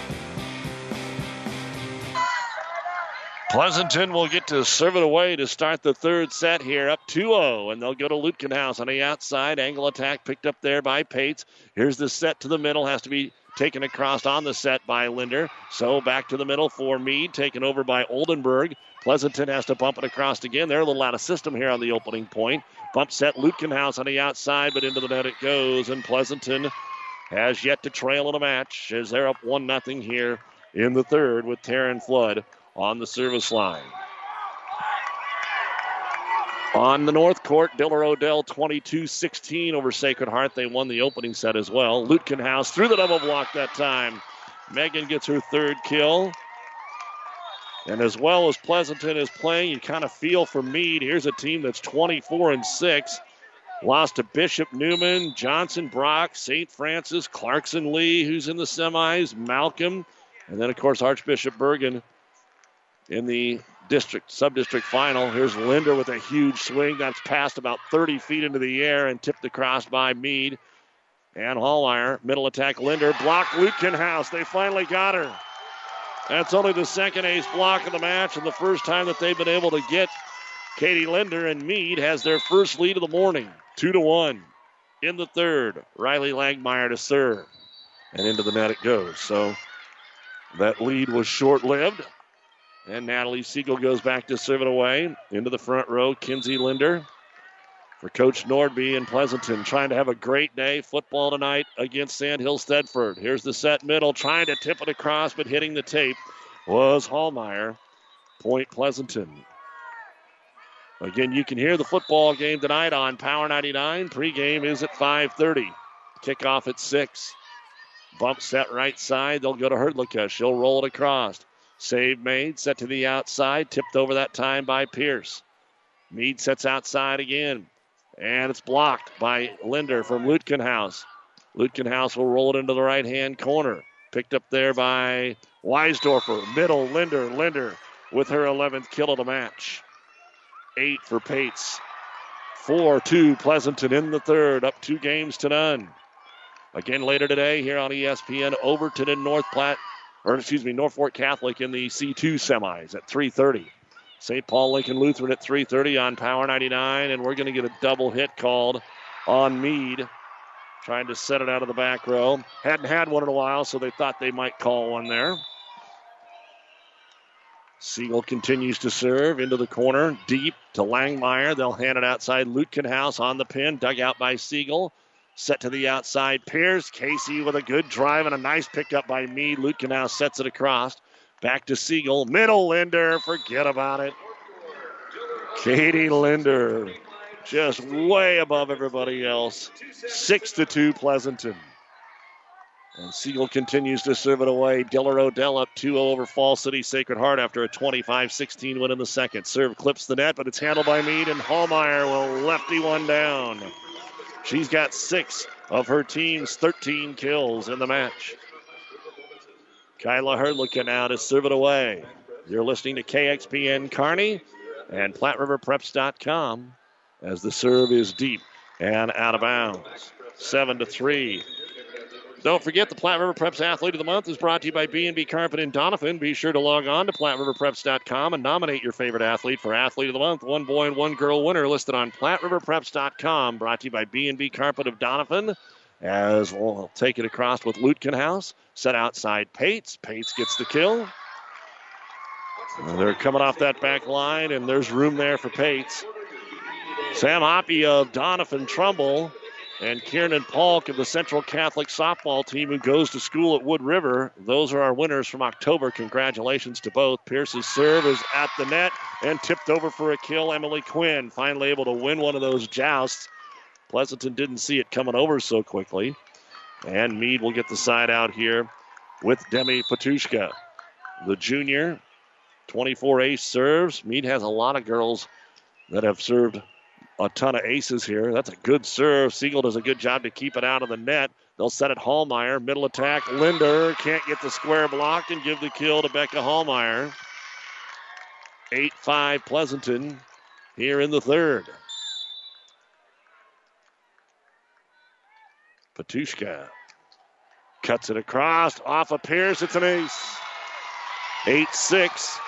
Pleasanton will get to serve it away to start the third set here, up 2 0, and they'll go to Lutkenhaus on the outside. Angle attack picked up there by Pates. Here's the set to the middle, has to be taken across on the set by Linder. So back to the middle for Mead, taken over by Oldenburg. Pleasanton has to bump it across again. They're a little out of system here on the opening point. Bump set Lutkenhaus on the outside, but into the net it goes, and Pleasanton has yet to trail in a match as they're up 1 0 here in the third with Taryn Flood on the service line. On the North Court, Diller Odell 22 16 over Sacred Heart. They won the opening set as well. Lutkenhaus through the double block that time. Megan gets her third kill. And as well as Pleasanton is playing, you kind of feel for Mead. Here's a team that's 24 and 6. Lost to Bishop Neumann, Johnson Brock, St. Francis, Clarkson Leigh, who's in the semis, Malcolm, and then, of course, Archbishop Bergan in the district sub-district final. Here's Linder with a huge swing that's passed about 30 feet into the air and tipped across by Mead. And Hallmeyer, middle attack, Linder, block Lutkenhaus. They finally got her. That's only the second ace block of the match and the first time that they've been able to get Katie Linder and Mead has their first lead of the morning. Two to one. In the third, Riley Langmeyer to serve. And into the net it goes. So that lead was short lived. And Natalie Siegel goes back to serve it away. Into the front row, Kinsey Linder for Coach Nordby in Pleasanton. Trying to have a great day. Football tonight against Sandhills Thedford. Here's the set middle, trying to tip it across, but hitting the tape was Hallmeyer. Point Pleasanton. Again, you can hear the football game tonight on Power 99. Pregame is at 5:30. Kickoff at 6. Bump set right side. They'll go to Herdlicka. She'll roll it across. Save made. Set to the outside. Tipped over that time by Pierce. Mead sets outside again. And it's blocked by Linder from Lutkenhaus. Lutkenhaus will roll it into the right hand corner. Picked up there by Weisdorfer. Middle, Linder, Linder with her 11th kill of the match. Eight for Pates. 4 2 Pleasanton in the third, up two games to none. Again later today here on ESPN, Overton and North Platte, or excuse me, Norfolk Catholic in the C2 semis at 3:30. St. Paul Lincoln Lutheran at 3:30 on Power 99, and we're going to get a double hit called on Mead Trying to set it out of the back row. Hadn't had one in a while, so they thought they might call one there. Siegel continues to serve into the corner, deep to Langmeyer. They'll hand it outside. Lutkenhaus on the pin, dug out by Siegel. Set to the outside. Pierce. Casey with a good drive and a nice pickup by Mead. Lutkenhaus sets it across. Back to Siegel. Middle Linder. Forget about it. Katie Linder just way above everybody else. Six to two Pleasanton. And Siegel continues to serve it away. Diller Odell up 2 over Falls City Sacred Heart after a 25 16 win in the second. Serve clips the net, but it's handled by Mead, and Hallmeyer will lefty one down. She's got six of her team's 13 kills in the match. Kyla Hurd now to serve it away. You're listening to KXPN Kearney and PlatteRiverPreps.com as the serve is deep and out of bounds. Seven to three. Don't forget the Platte River Preps Athlete of the Month is brought to you by B&B Carpet in Doniphan. Be sure to log on to PlatteRiverPreps.com and nominate your favorite athlete for Athlete of the Month. One boy and one girl winner listed on PlatteRiverPreps.com. Brought to you by B&B Carpet of Doniphan. As we'll take it across with Lutkenhaus. Set outside Pates. Pates gets the kill. And they're coming off that back line, and there's room there for Pates. Sam Hoppy of Doniphan Trumbull and Kieran Polk of the Central Catholic softball team who goes to school at Wood River. Those are our winners from October. Congratulations to both. Pierce's serve is at the net and tipped over for a kill. Emily Quinn finally able to win one of those jousts. Pleasanton didn't see it coming over so quickly. And Mead will get the side out here with Demi Patushka. The junior, 24 ace serves. Mead has a lot of girls that have served a ton of aces here. That's a good serve. Siegel does a good job to keep it out of the net. They'll set it Hallmeyer. Middle attack. Linder can't get the square blocked and give the kill to Becca Hallmeyer. 8 5 Pleasanton here in the third. Patushka cuts it across off of Pierce. It's an ace. 8 6.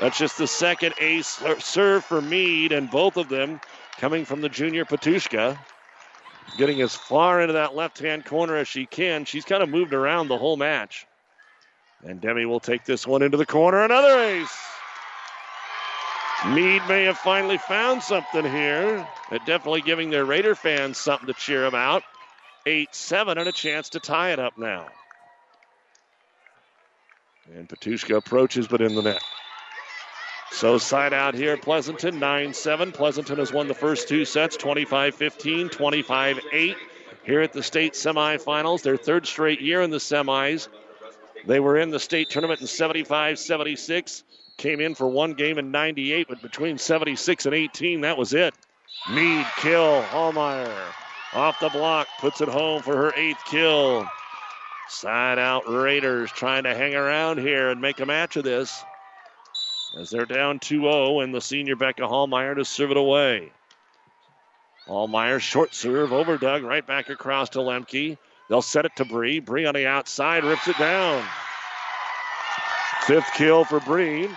That's just the second ace serve for Mead, and both of them coming from the junior Patushka. Getting as far into that left hand corner as she can. She's kind of moved around the whole match. And Demi will take this one into the corner. Another ace. Mead may have finally found something here. They're definitely giving their Raider fans something to cheer about. 8 7 and a chance to tie it up now. And Patushka approaches, but in the net. So side out here, Pleasanton 9 7. Pleasanton has won the first two sets 25 15, 25 8. Here at the state semifinals, their third straight year in the semis. They were in the state tournament in 75 76. Came in for one game in 98, but between 76 and 18, that was it. Mead kill. Hallmeyer off the block, puts it home for her eighth kill. Side out Raiders trying to hang around here and make a match of this as they're down 2 0, and the senior Becca Hallmeyer to serve it away. Hallmeyer, short serve over Doug, right back across to Lemke. They'll set it to Bree. Bree on the outside rips it down. Fifth kill for Bree.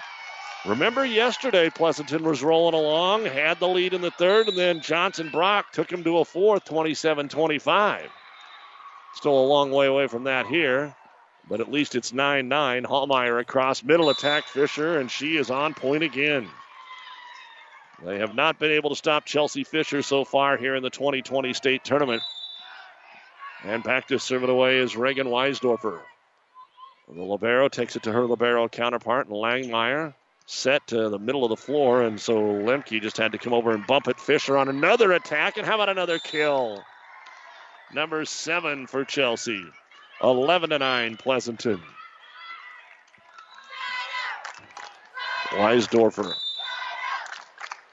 Remember yesterday, Pleasanton was rolling along, had the lead in the third, and then Johnson Brock took him to a fourth, 27 25. Still a long way away from that here. But at least it's 9 9. Hallmeyer across middle attack Fisher, and she is on point again. They have not been able to stop Chelsea Fisher so far here in the 2020 state tournament. And back to serve it away is Reagan Weisdorfer. The Libero takes it to her Libero counterpart, and Langmeyer set to the middle of the floor, and so Lemke just had to come over and bump it. Fisher on another attack, and how about another kill? Number seven for Chelsea. 11 to 9, Pleasanton. Weisdorfer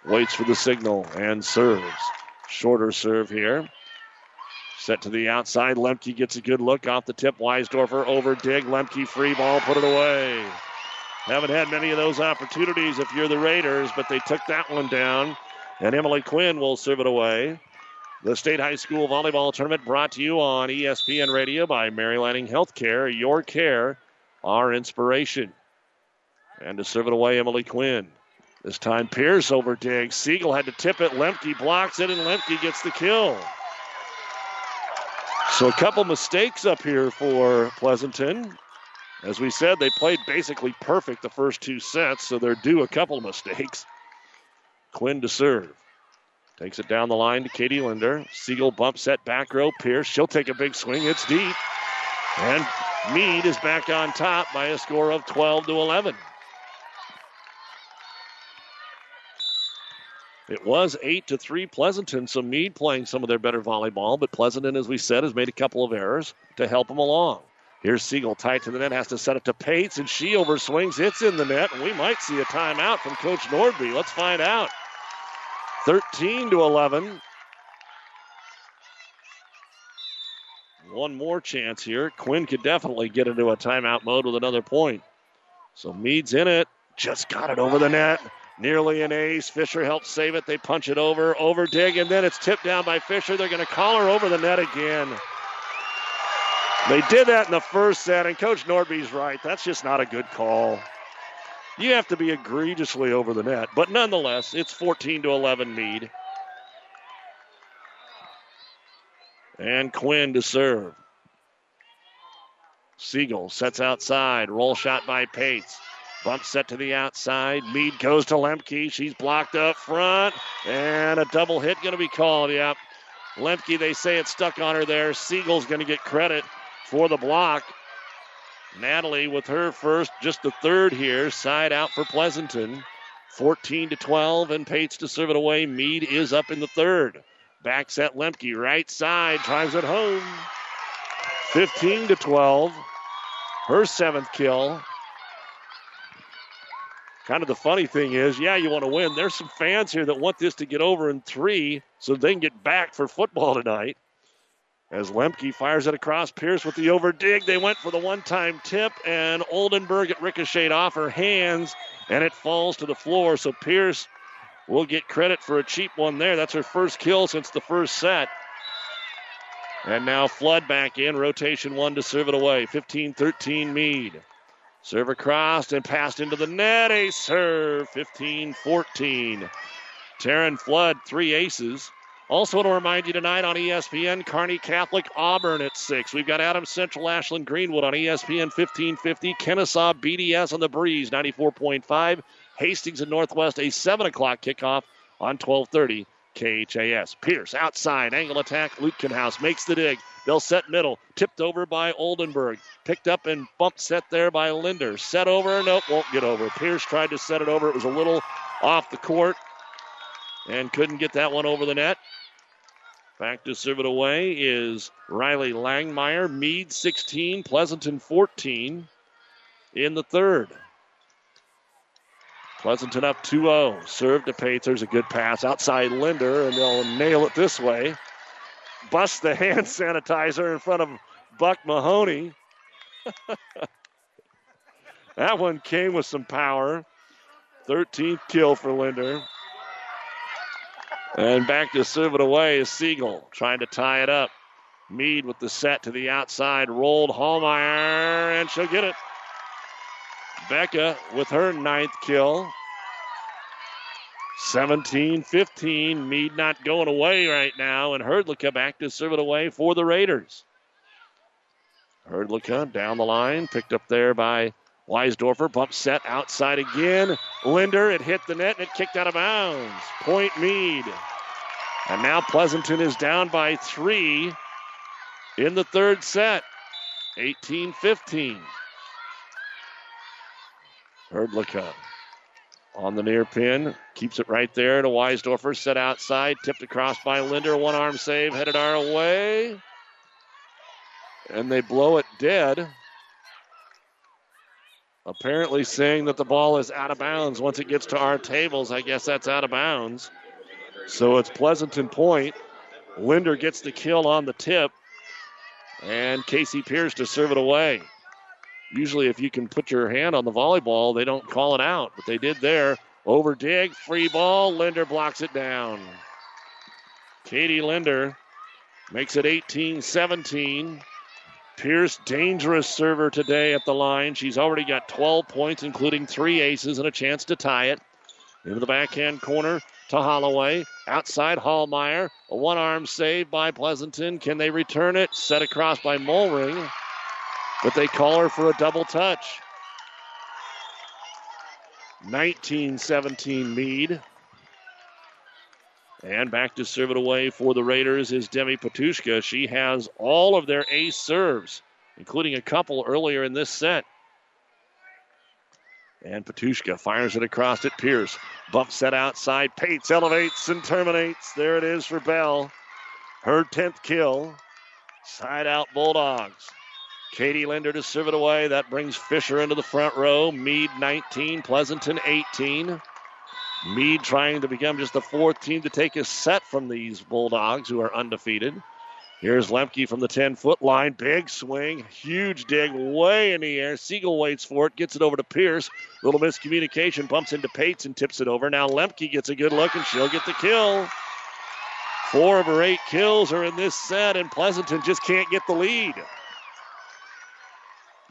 waits for the signal and serves. Shorter serve here. Set to the outside. Lemke gets a good look off the tip. Weisdorfer over dig. Lemke free ball, put it away. Haven't had many of those opportunities if you're the Raiders, but they took that one down. And Emily Quinn will serve it away. The State High School Volleyball Tournament brought to you on ESPN Radio by Mary Lanning Healthcare. Your care, our inspiration. And to serve it away, Emily Quinn. This time Pierce over Diggs. Siegel had to tip it. Lemke blocks it, and Lemke gets the kill. So a couple mistakes up here for Pleasanton. As we said, they played basically perfect the first two sets, so they're due a couple mistakes. Quinn to serve. Takes it down the line to Katie Linder. Siegel bump set back row. Pierce. She'll take a big swing. It's deep. And Mead is back on top by a score of 12 to 11. It was 8 to 3 Pleasanton, so Mead playing some of their better volleyball, but Pleasanton, as we said, has made a couple of errors to help them along. Here's Siegel tight to the net, has to set it to Pates, and she overswings. It's in the net, and we might see a timeout from Coach Nordby. Let's find out. 13 to 11. One more chance here. Quinn could definitely get into a timeout mode with another point. So Mead's in it. Just got it over the net. Nearly an ace. Fisher helps save it. They punch it over. Over dig, and then it's tipped down by Fisher. They're going to call her over the net again. They did that in the first set, and Coach Nordby's right. That's just not a good call. You have to be egregiously over the net. But nonetheless, it's 14 to 11 Mead. And Quinn to serve. Siegel sets outside. Roll shot by Pates. Bump set to the outside. Mead goes to Lemke. She's blocked up front. And a double hit going to be called. Yep. Lemke, they say it's stuck on her there. Siegel's going to get credit for the block. Natalie with her first, just the third here. Side out for Pleasanton. 14 to 12, and Pates to serve it away. Mead is up in the third. Back set Lemke, right side, drives it home. 15 to 12. Her seventh kill. Kind of the funny thing is, yeah, you want to win. There's some fans here that want this to get over in three so they can get back for football tonight. As Lemke fires it across Pierce with the over dig, they went for the one time tip, and Oldenburg it ricocheted off her hands, and it falls to the floor. So Pierce will get credit for a cheap one there. That's her first kill since the first set. And now Flood back in, rotation one to serve it away. 15 13 Mead. Serve across and passed into the net. A serve, 15 14. Taryn Flood, three aces. Also, want to remind you tonight on ESPN, Kearney Catholic Auburn at 6. We've got Adams Central Ashland Greenwood on ESPN 1550. Kenesaw BDS on the Breeze 94.5. Hastings and Northwest, a 7 o'clock kickoff on 1230 KHAS. Pierce outside, angle attack. Lutkenhaus makes the dig. They'll set middle. Tipped over by Oldenburg. Picked up and bumped set there by Linder. Set over. Nope, won't get over. Pierce tried to set it over. It was a little off the court and couldn't get that one over the net. Back to serve it away is Riley Langmeyer. Mead 16, Pleasanton 14 in the third. Pleasanton up 2 0. Serve to Pates. There's a good pass outside Linder, and they'll nail it this way. Bust the hand sanitizer in front of Buck Mahoney. that one came with some power. 13th kill for Linder. And back to serve it away is Siegel trying to tie it up. Mead with the set to the outside, rolled Hallmeyer, and she'll get it. Becca with her ninth kill. 17 15. Mead not going away right now, and Herdlicka back to serve it away for the Raiders. Herdlicka down the line, picked up there by Weisdorfer. Bump set outside again. Linder, it hit the net and it kicked out of bounds. Point Mead. And now Pleasanton is down by three in the third set. 18 15. Herdlicka on the near pin. Keeps it right there to Weisdorfer. Set outside. Tipped across by Linder. One arm save headed our way. And they blow it dead. Apparently saying that the ball is out of bounds once it gets to our tables. I guess that's out of bounds. So it's Pleasanton Point. Linder gets the kill on the tip. And Casey Pierce to serve it away. Usually, if you can put your hand on the volleyball, they don't call it out, but they did there. Over dig, free ball. Linder blocks it down. Katie Linder makes it 18 17. Pierce, dangerous server today at the line. She's already got 12 points, including three aces and a chance to tie it. Into the backhand corner to Holloway. Outside Hallmeyer. A one arm save by Pleasanton. Can they return it? Set across by Mulring. But they call her for a double touch. 19 17 Mead. And back to serve it away for the Raiders is Demi Patushka. She has all of their ace serves, including a couple earlier in this set. And Patushka fires it across at Pierce. Bump set outside. Pates elevates and terminates. There it is for Belle. Her 10th kill. Side out Bulldogs. Katie Linder to serve it away. That brings Fisher into the front row. Mead 19, Pleasanton 18. Mead trying to become just the fourth team to take a set from these Bulldogs who are undefeated. Here's Lemke from the 10 foot line. Big swing, huge dig, way in the air. Siegel waits for it, gets it over to Pierce. Little miscommunication, bumps into Pates and tips it over. Now Lemke gets a good look and she'll get the kill. Four of her eight kills are in this set, and Pleasanton just can't get the lead.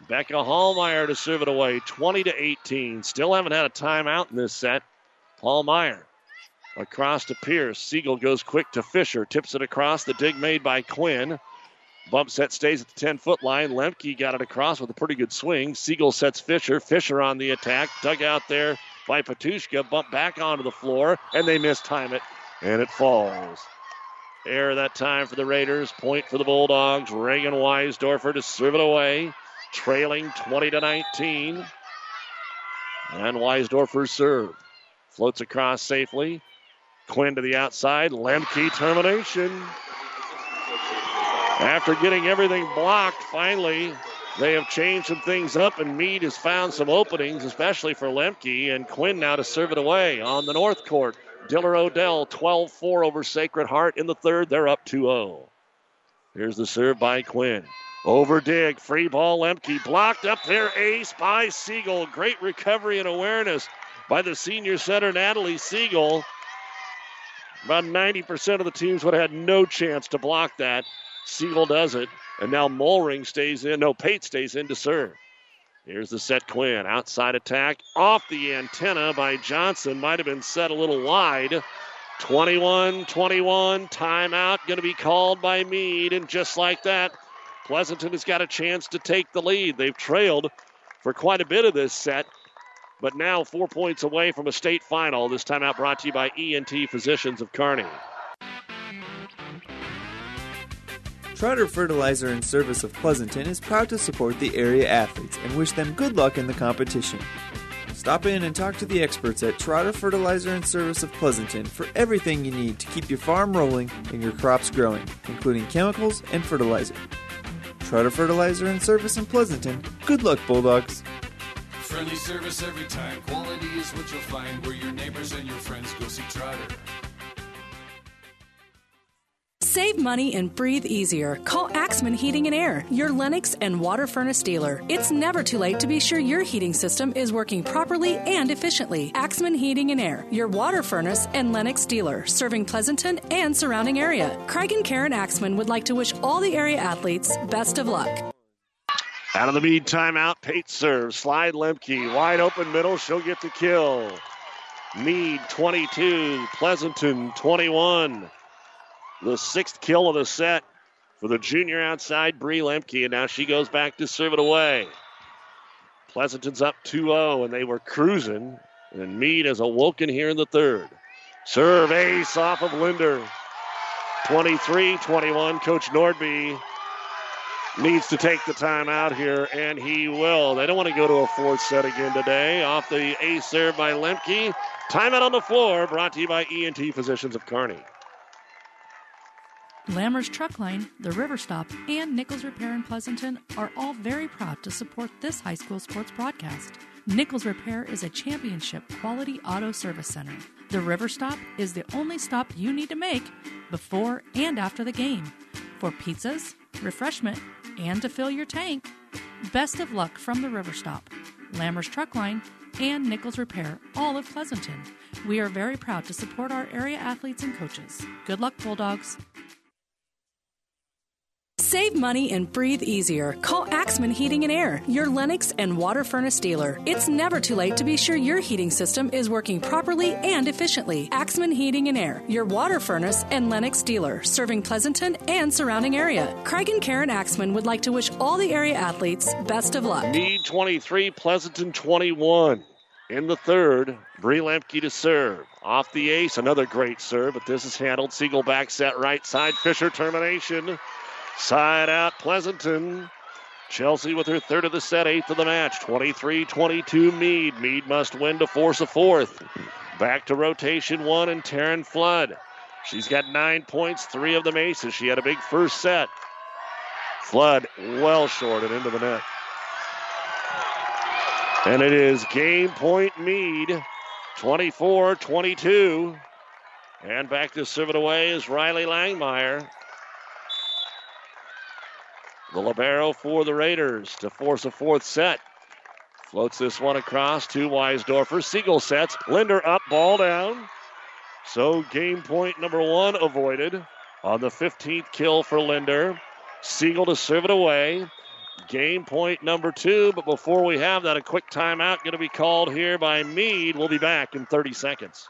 Becca Hallmeyer to serve it away, 20 to 18. Still haven't had a timeout in this set. Hallmeyer across to Pierce. Siegel goes quick to Fisher, tips it across. The dig made by Quinn. Bump set stays at the 10 foot line. Lemke got it across with a pretty good swing. Siegel sets Fisher. Fisher on the attack. Dug out there by Patushka. Bump back onto the floor, and they mistime it, and it falls. Error that time for the Raiders. Point for the Bulldogs. Reagan Weisdorfer to serve it away. Trailing 20 to 19. And Weisdorfer's serve. Floats across safely. Quinn to the outside. Lemke termination. After getting everything blocked, finally, they have changed some things up, and Mead has found some openings, especially for Lemke. And Quinn now to serve it away on the north court. Diller Odell 12 4 over Sacred Heart in the third. They're up 2 0. Here's the serve by Quinn. Over dig, free ball, Lemke blocked up there, ace by Siegel. Great recovery and awareness by the senior center, Natalie Siegel. About 90% of the teams would have had no chance to block that. Siegel does it, and now Mulring stays in. No, Pate stays in to serve. Here's the set Quinn. Outside attack off the antenna by Johnson. Might have been set a little wide. 21 21. Timeout going to be called by Mead. And just like that, Pleasanton has got a chance to take the lead. They've trailed for quite a bit of this set, but now four points away from a state final. This timeout brought to you by ENT Physicians of Kearney. Trotter Fertilizer and Service of Pleasanton is proud to support the area athletes and wish them good luck in the competition. Stop in and talk to the experts at Trotter Fertilizer and Service of Pleasanton for everything you need to keep your farm rolling and your crops growing, including chemicals and fertilizer. Trotter Fertilizer and Service in Pleasanton. Good luck, Bulldogs. Friendly service every time. Quality is what you'll find where your neighbors and your friends go see Trotter. Save money and breathe easier. Call Axman Heating and Air, your Lennox and water furnace dealer. It's never too late to be sure your heating system is working properly and efficiently. Axman Heating and Air, your water furnace and Lennox dealer, serving Pleasanton and surrounding area. Craig and Karen Axman would like to wish all the area athletes best of luck. Out of the Mead timeout, Pate serves. Slide Lemke. Wide open middle. She'll get the kill. Mead 22, Pleasanton 21. The sixth kill of the set for the junior outside, Bree Lemke, and now she goes back to serve it away. Pleasanton's up 2 0, and they were cruising, and Mead has awoken here in the third. Serve ace off of Linder. 23 21. Coach Nordby needs to take the time out here, and he will. They don't want to go to a fourth set again today. Off the ace serve by Lemke. Timeout on the floor, brought to you by ENT Physicians of Kearney. Lammers Truck Line, the River Stop, and Nichols Repair in Pleasanton are all very proud to support this high school sports broadcast. Nichols Repair is a championship quality auto service center. The River Stop is the only stop you need to make before and after the game for pizzas, refreshment, and to fill your tank. Best of luck from the River Stop, Lammers Truck Line, and Nichols Repair, all of Pleasanton. We are very proud to support our area athletes and coaches. Good luck, Bulldogs. Save money and breathe easier. Call Axman Heating and Air, your Lennox and water furnace dealer. It's never too late to be sure your heating system is working properly and efficiently. Axman Heating and Air, your water furnace and Lennox dealer, serving Pleasanton and surrounding area. Craig and Karen Axman would like to wish all the area athletes best of luck. Mead 23, Pleasanton 21. In the third, Bree Lemke to serve. Off the ace, another great serve, but this is handled. Siegel back set right side. Fisher termination. Side out, Pleasanton. Chelsea with her third of the set, eighth of the match. 23 22 Mead. Mead must win to force a fourth. Back to rotation one and Taryn Flood. She's got nine points, three of them aces. She had a big first set. Flood well short and into the net. And it is game point Mead, 24 22. And back to serve it away is Riley Langmeyer. The Libero for the Raiders to force a fourth set. Floats this one across to Weisdorfer. Siegel sets. Linder up, ball down. So game point number one avoided on the 15th kill for Linder. Siegel to serve it away. Game point number two. But before we have that, a quick timeout going to be called here by Mead. We'll be back in 30 seconds.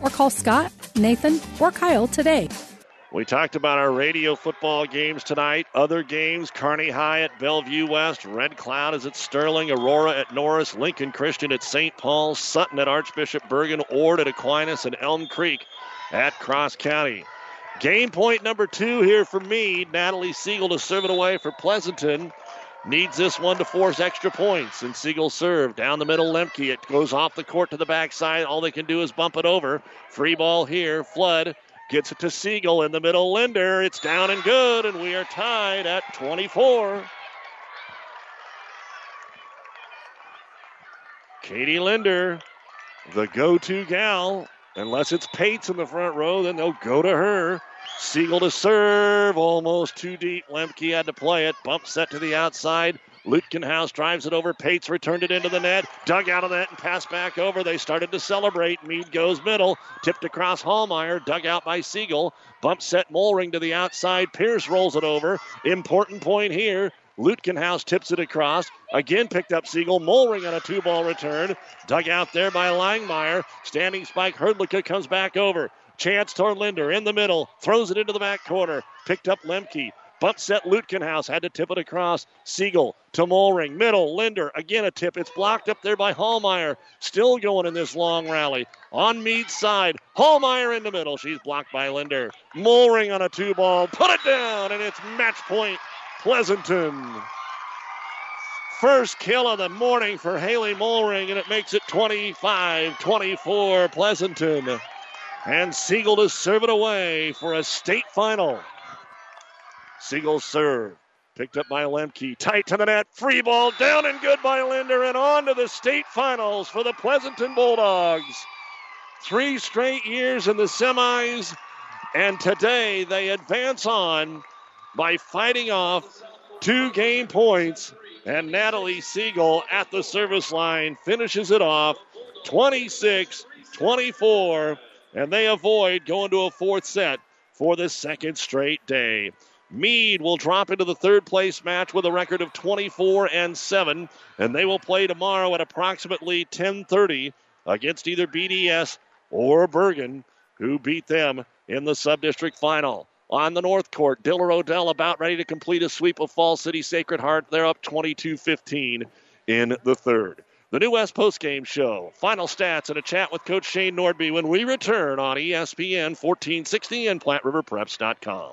or call Scott, Nathan, or Kyle today. We talked about our radio football games tonight. Other games Kearney High at Bellevue West, Red Cloud is at Sterling, Aurora at Norris, Lincoln Christian at St. Paul, Sutton at Archbishop Bergan, Ord at Aquinas, and Elm Creek at Cross County. Game point number two here for me. Natalie Siegel to serve it away for Pleasanton. Needs this one to force extra points. And Siegel serve down the middle. Lemke. It goes off the court to the backside. All they can do is bump it over. Free ball here. Flood gets it to Siegel in the middle. Linder. It's down and good. And we are tied at 24. Katie Linder, the go to gal. Unless it's Pates in the front row, then they'll go to her. Siegel to serve, almost too deep. Lemke had to play it. Bump set to the outside. Lutkenhaus drives it over. Pates returned it into the net. Dug out of that and passed back over. They started to celebrate. Mead goes middle. Tipped across Hallmeyer. Dug out by Siegel. Bump set Molring to the outside. Pierce rolls it over. Important point here. Lutkenhaus tips it across. Again picked up Siegel. Molring on a two ball return. Dug out there by Langmeyer. Standing spike. Herdlicka comes back over. Chance toward Linder in the middle. Throws it into the back corner. Picked up Lemke. Bump set Lutkenhaus. Had to tip it across. Siegel to Molring. Middle. Linder. Again a tip. It's blocked up there by Hallmeyer. Still going in this long rally. On Mead's side. Hallmeyer in the middle. She's blocked by Linder. Molring on a two ball. Put it down. And it's match point. Pleasanton. First kill of the morning for Haley Molring, and it makes it 25 24 Pleasanton. And Siegel to serve it away for a state final. Siegel serve. Picked up by Lemke. Tight to the net. Free ball down and good by Linder. And on to the state finals for the Pleasanton Bulldogs. Three straight years in the semis. And today they advance on by fighting off two game points. And Natalie Siegel at the service line finishes it off 26 24. And they avoid going to a fourth set for the second straight day. Mead will drop into the third place match with a record of 24 and 7, and they will play tomorrow at approximately 10:30 against either BDS or Bergan, who beat them in the sub-district final. On the north court, Diller Odell about ready to complete a sweep of Falls City Sacred Heart. They're up 22-15 in the third. The New West postgame show. Final stats and a chat with Coach Shane Nordby when we return on ESPN 1460 and PlatteRiverPreps.com.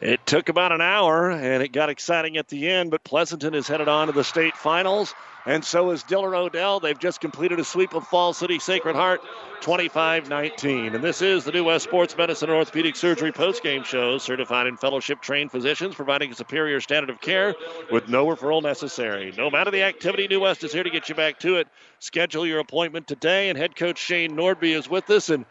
It took about an hour, and it got exciting at the end, but Pleasanton is headed on to the state finals, and so is Diller Odell. They've just completed a sweep of Falls City Sacred Heart 25 19. And this is the New West Sports Medicine and Orthopedic Surgery postgame show, certified and fellowship trained physicians providing a superior standard of care with no referral necessary. No matter the activity, New West is here to get you back to it. Schedule your appointment today, and head coach Shane Nordby is with us. And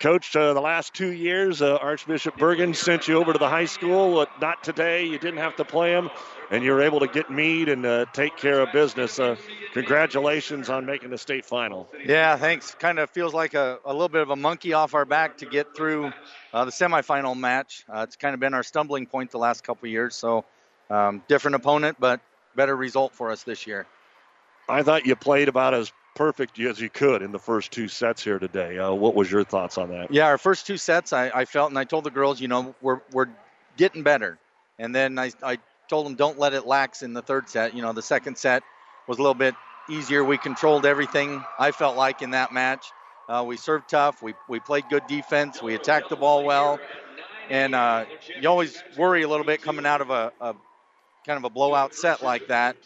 Coach, uh, the last two years, uh, Archbishop Bergan sent you over to the high school. Uh, not today. You didn't have to play him, and you were able to get Mead and uh, take care of business. Uh, congratulations on making the state final. Yeah, thanks. Kind of feels like a, a little bit of a monkey off our back to get through uh, the semifinal match. it's kind of been our stumbling point the last couple years. So, um, different opponent, but better result for us this year. I thought you played about as perfect as you could in the first two sets here today. Uh, what was your thoughts on that? Yeah, our first two sets, I, I, felt, and I told the girls, you know, we're we're getting better. And then I, I told them, don't let it lax in the third set. You know, the second set was a little bit easier. We controlled everything. I felt like in that match, uh, we served tough. We we played good defense. We attacked the ball well. And uh, you always worry a little bit coming out of a, a kind of a blowout set like that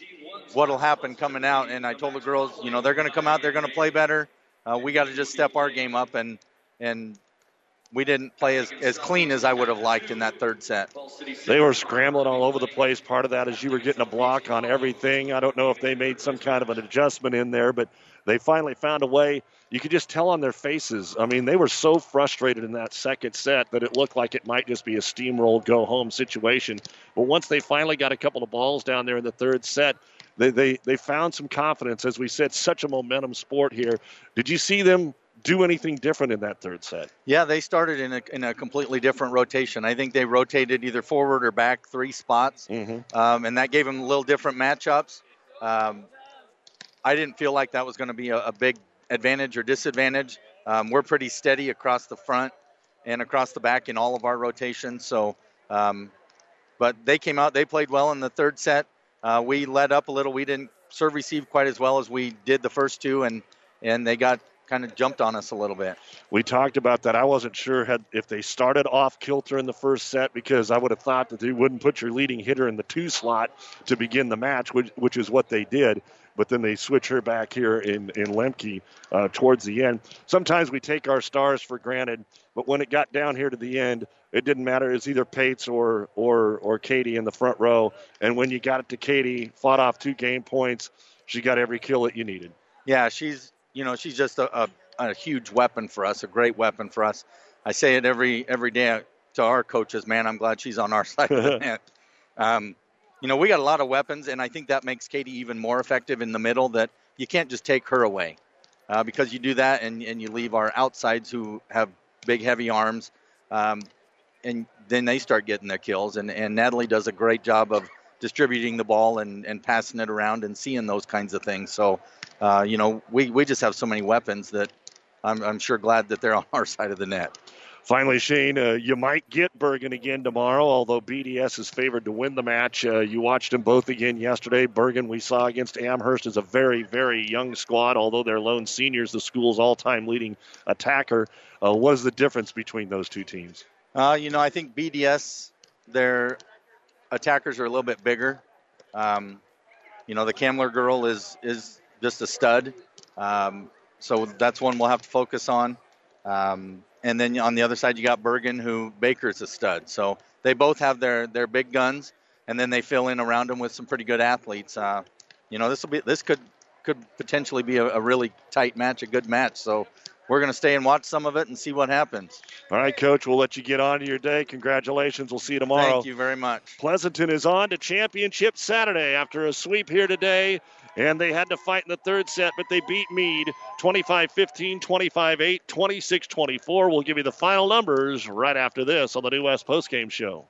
what'll happen coming out. And I told the girls, you know, they're going to come out, they're going to play better. Uh, we got to just step our game up, and and we didn't play as, as clean as I would have liked in that third set. They were scrambling all over the place. Part of that is you were getting a block on everything. I don't know if they made some kind of an adjustment in there, but they finally found a way. You could just tell on their faces. I mean, they were so frustrated in that second set that it looked like it might just be a steamroll go home situation. But once they finally got a couple of balls down there in the third set, they, they, they found some confidence. As we said, such a momentum sport here. Did you see them do anything different in that third set? Yeah, they started in a, in a completely different rotation. I think they rotated either forward or back three spots, mm-hmm. um, and that gave them a little different matchups. Um, I didn't feel like that was going to be a, a, big advantage or disadvantage. Um, we're pretty steady across the front and across the back in all of our rotations. So, um, but they came out, they played well in the third set. Uh, we led up a little. We didn't serve receive quite as well as we did the first two, and and they got kind of jumped on us a little bit. We talked about that. I wasn't sure had if they started off kilter in the first set because I would have thought that they wouldn't put your leading hitter in the two slot to begin the match, which, which is what they did. But then they switch her back here in in Lemke uh, towards the end. Sometimes we take our stars for granted, but when it got down here to the end, it didn't matter. It was either Pates or or or Katie in the front row. And when you got it to Katie, fought off two game points, she got every kill that you needed. Yeah, she's you know she's just a, a, a huge weapon for us, a great weapon for us. I say it every every day to our coaches. Man, I'm glad she's on our side of the net. Um, you know, we got a lot of weapons, and I think that makes Katie even more effective in the middle. That you can't just take her away uh, because you do that, and and you leave our outsides who have big, heavy arms, um, and then they start getting their kills. And and Natalie does a great job of distributing the ball and, and passing it around and seeing those kinds of things. So, uh, you know, we, we just have so many weapons that I'm, I'm sure glad that they're on our side of the net. Finally, Shane, uh, you might get Bergan again tomorrow, although BDS is favored to win the match. Uh, you watched them both again yesterday. Bergan, we saw against Amherst, is a very, very young squad, although they're lone seniors, the school's all time leading attacker. Uh, what is the difference between those two teams? Uh, you know, I think BDS, their attackers are a little bit bigger. Um, you know, the Kamler girl is is just a stud. Um, so that's one we'll have to focus on. Um, and then on the other side, you got Bergan, who Baker's a stud. So they both have their their big guns, and then they fill in around them with some pretty good athletes. Uh, you know, this will be this could could potentially be a, a really tight match, a good match. So we're going to stay and watch some of it and see what happens. All right, Coach, we'll let you get on to your day. Congratulations. We'll see you tomorrow. Thank you very much. Pleasanton is on to championship Saturday after a sweep here today. And they had to fight in the third set, but they beat Mead 25 15, 25 8, 26 24. We'll give you the final numbers right after this on the New West Postgame Show.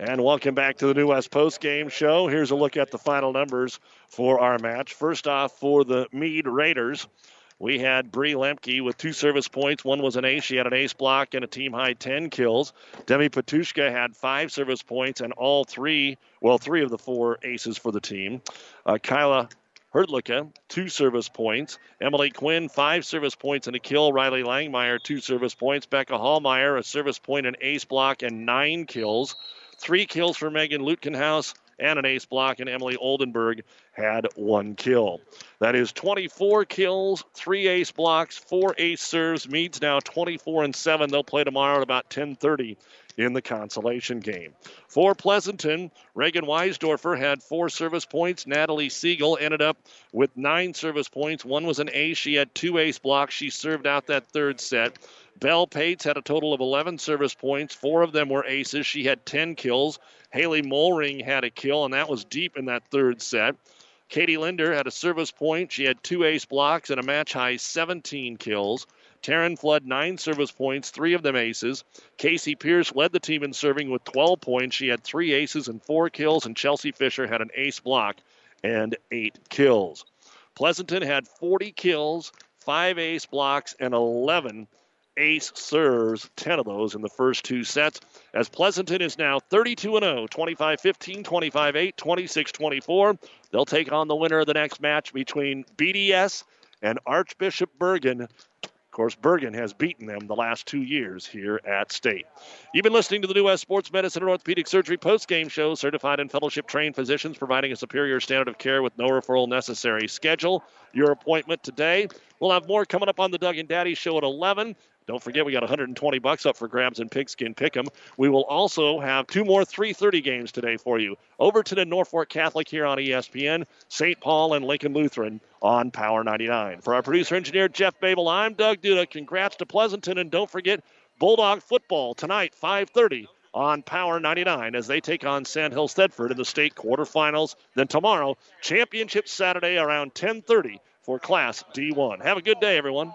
And welcome back to the New West Post Game Show. Here's a look at the final numbers for our match. First off, for the Mead Raiders, we had Bree Lemke with two service points. One was an ace. She had an ace block and a team high 10 kills. Demi Patushka had five service points and all three, well, three of the four aces for the team. Uh, Kyla Herdlicka, two service points. Emily Quinn, five service points and a kill. Riley Langmeyer, two service points. Becca Hallmeyer, a service point, an ace block, and nine kills. Three kills for Megan Lutkenhaus and an ace block, and Emily Oldenburg had one kill. That is 24 kills, three ace blocks, four ace serves. Mead's now 24 and 7. They'll play tomorrow at about 10:30 in the consolation game. For Pleasanton, Reagan Weisdorfer had four service points. Natalie Siegel ended up with nine service points. One was an ace. She had two ace blocks. She served out that third set. Belle Pates had a total of 11 service points. Four of them were aces. She had 10 kills. Haley Molring had a kill, and that was deep in that third set. Katie Linder had a service point. She had two ace blocks and a match high 17 kills. Taryn Flood, nine service points, three of them aces. Casey Pierce led the team in serving with 12 points. She had three aces and four kills, and Chelsea Fisher had an ace block and eight kills. Pleasanton had 40 kills, five ace blocks, and 11 ace serves, 10 of those in the first two sets. As Pleasanton is now 32 0, 25 15, 25 8, 26 24. They'll take on the winner of the next match between BDS and Archbishop Bergan. Of course, Bergan has beaten them the last two years here at State. You've been listening to the New West Sports Medicine and Orthopedic Surgery post-game show. Certified and fellowship trained physicians providing a superior standard of care with no referral necessary. Schedule your appointment today. We'll have more coming up on the Doug and Daddy show at 11. Don't forget, we got 120 bucks up for grabs and pigskin pick'em. We will also have two more 3:30 games today for you. Overton and Norfolk Catholic here on ESPN, St. Paul and Lincoln Lutheran on Power 99. For our producer engineer Jeff Babel, I'm Doug Duda. Congrats to Pleasanton, and don't forget Bulldog football tonight, 5:30 on Power 99 as they take on Sandhills Thedford in the state quarterfinals. Then tomorrow, championship Saturday around 10:30 for Class D1. Have a good day, everyone.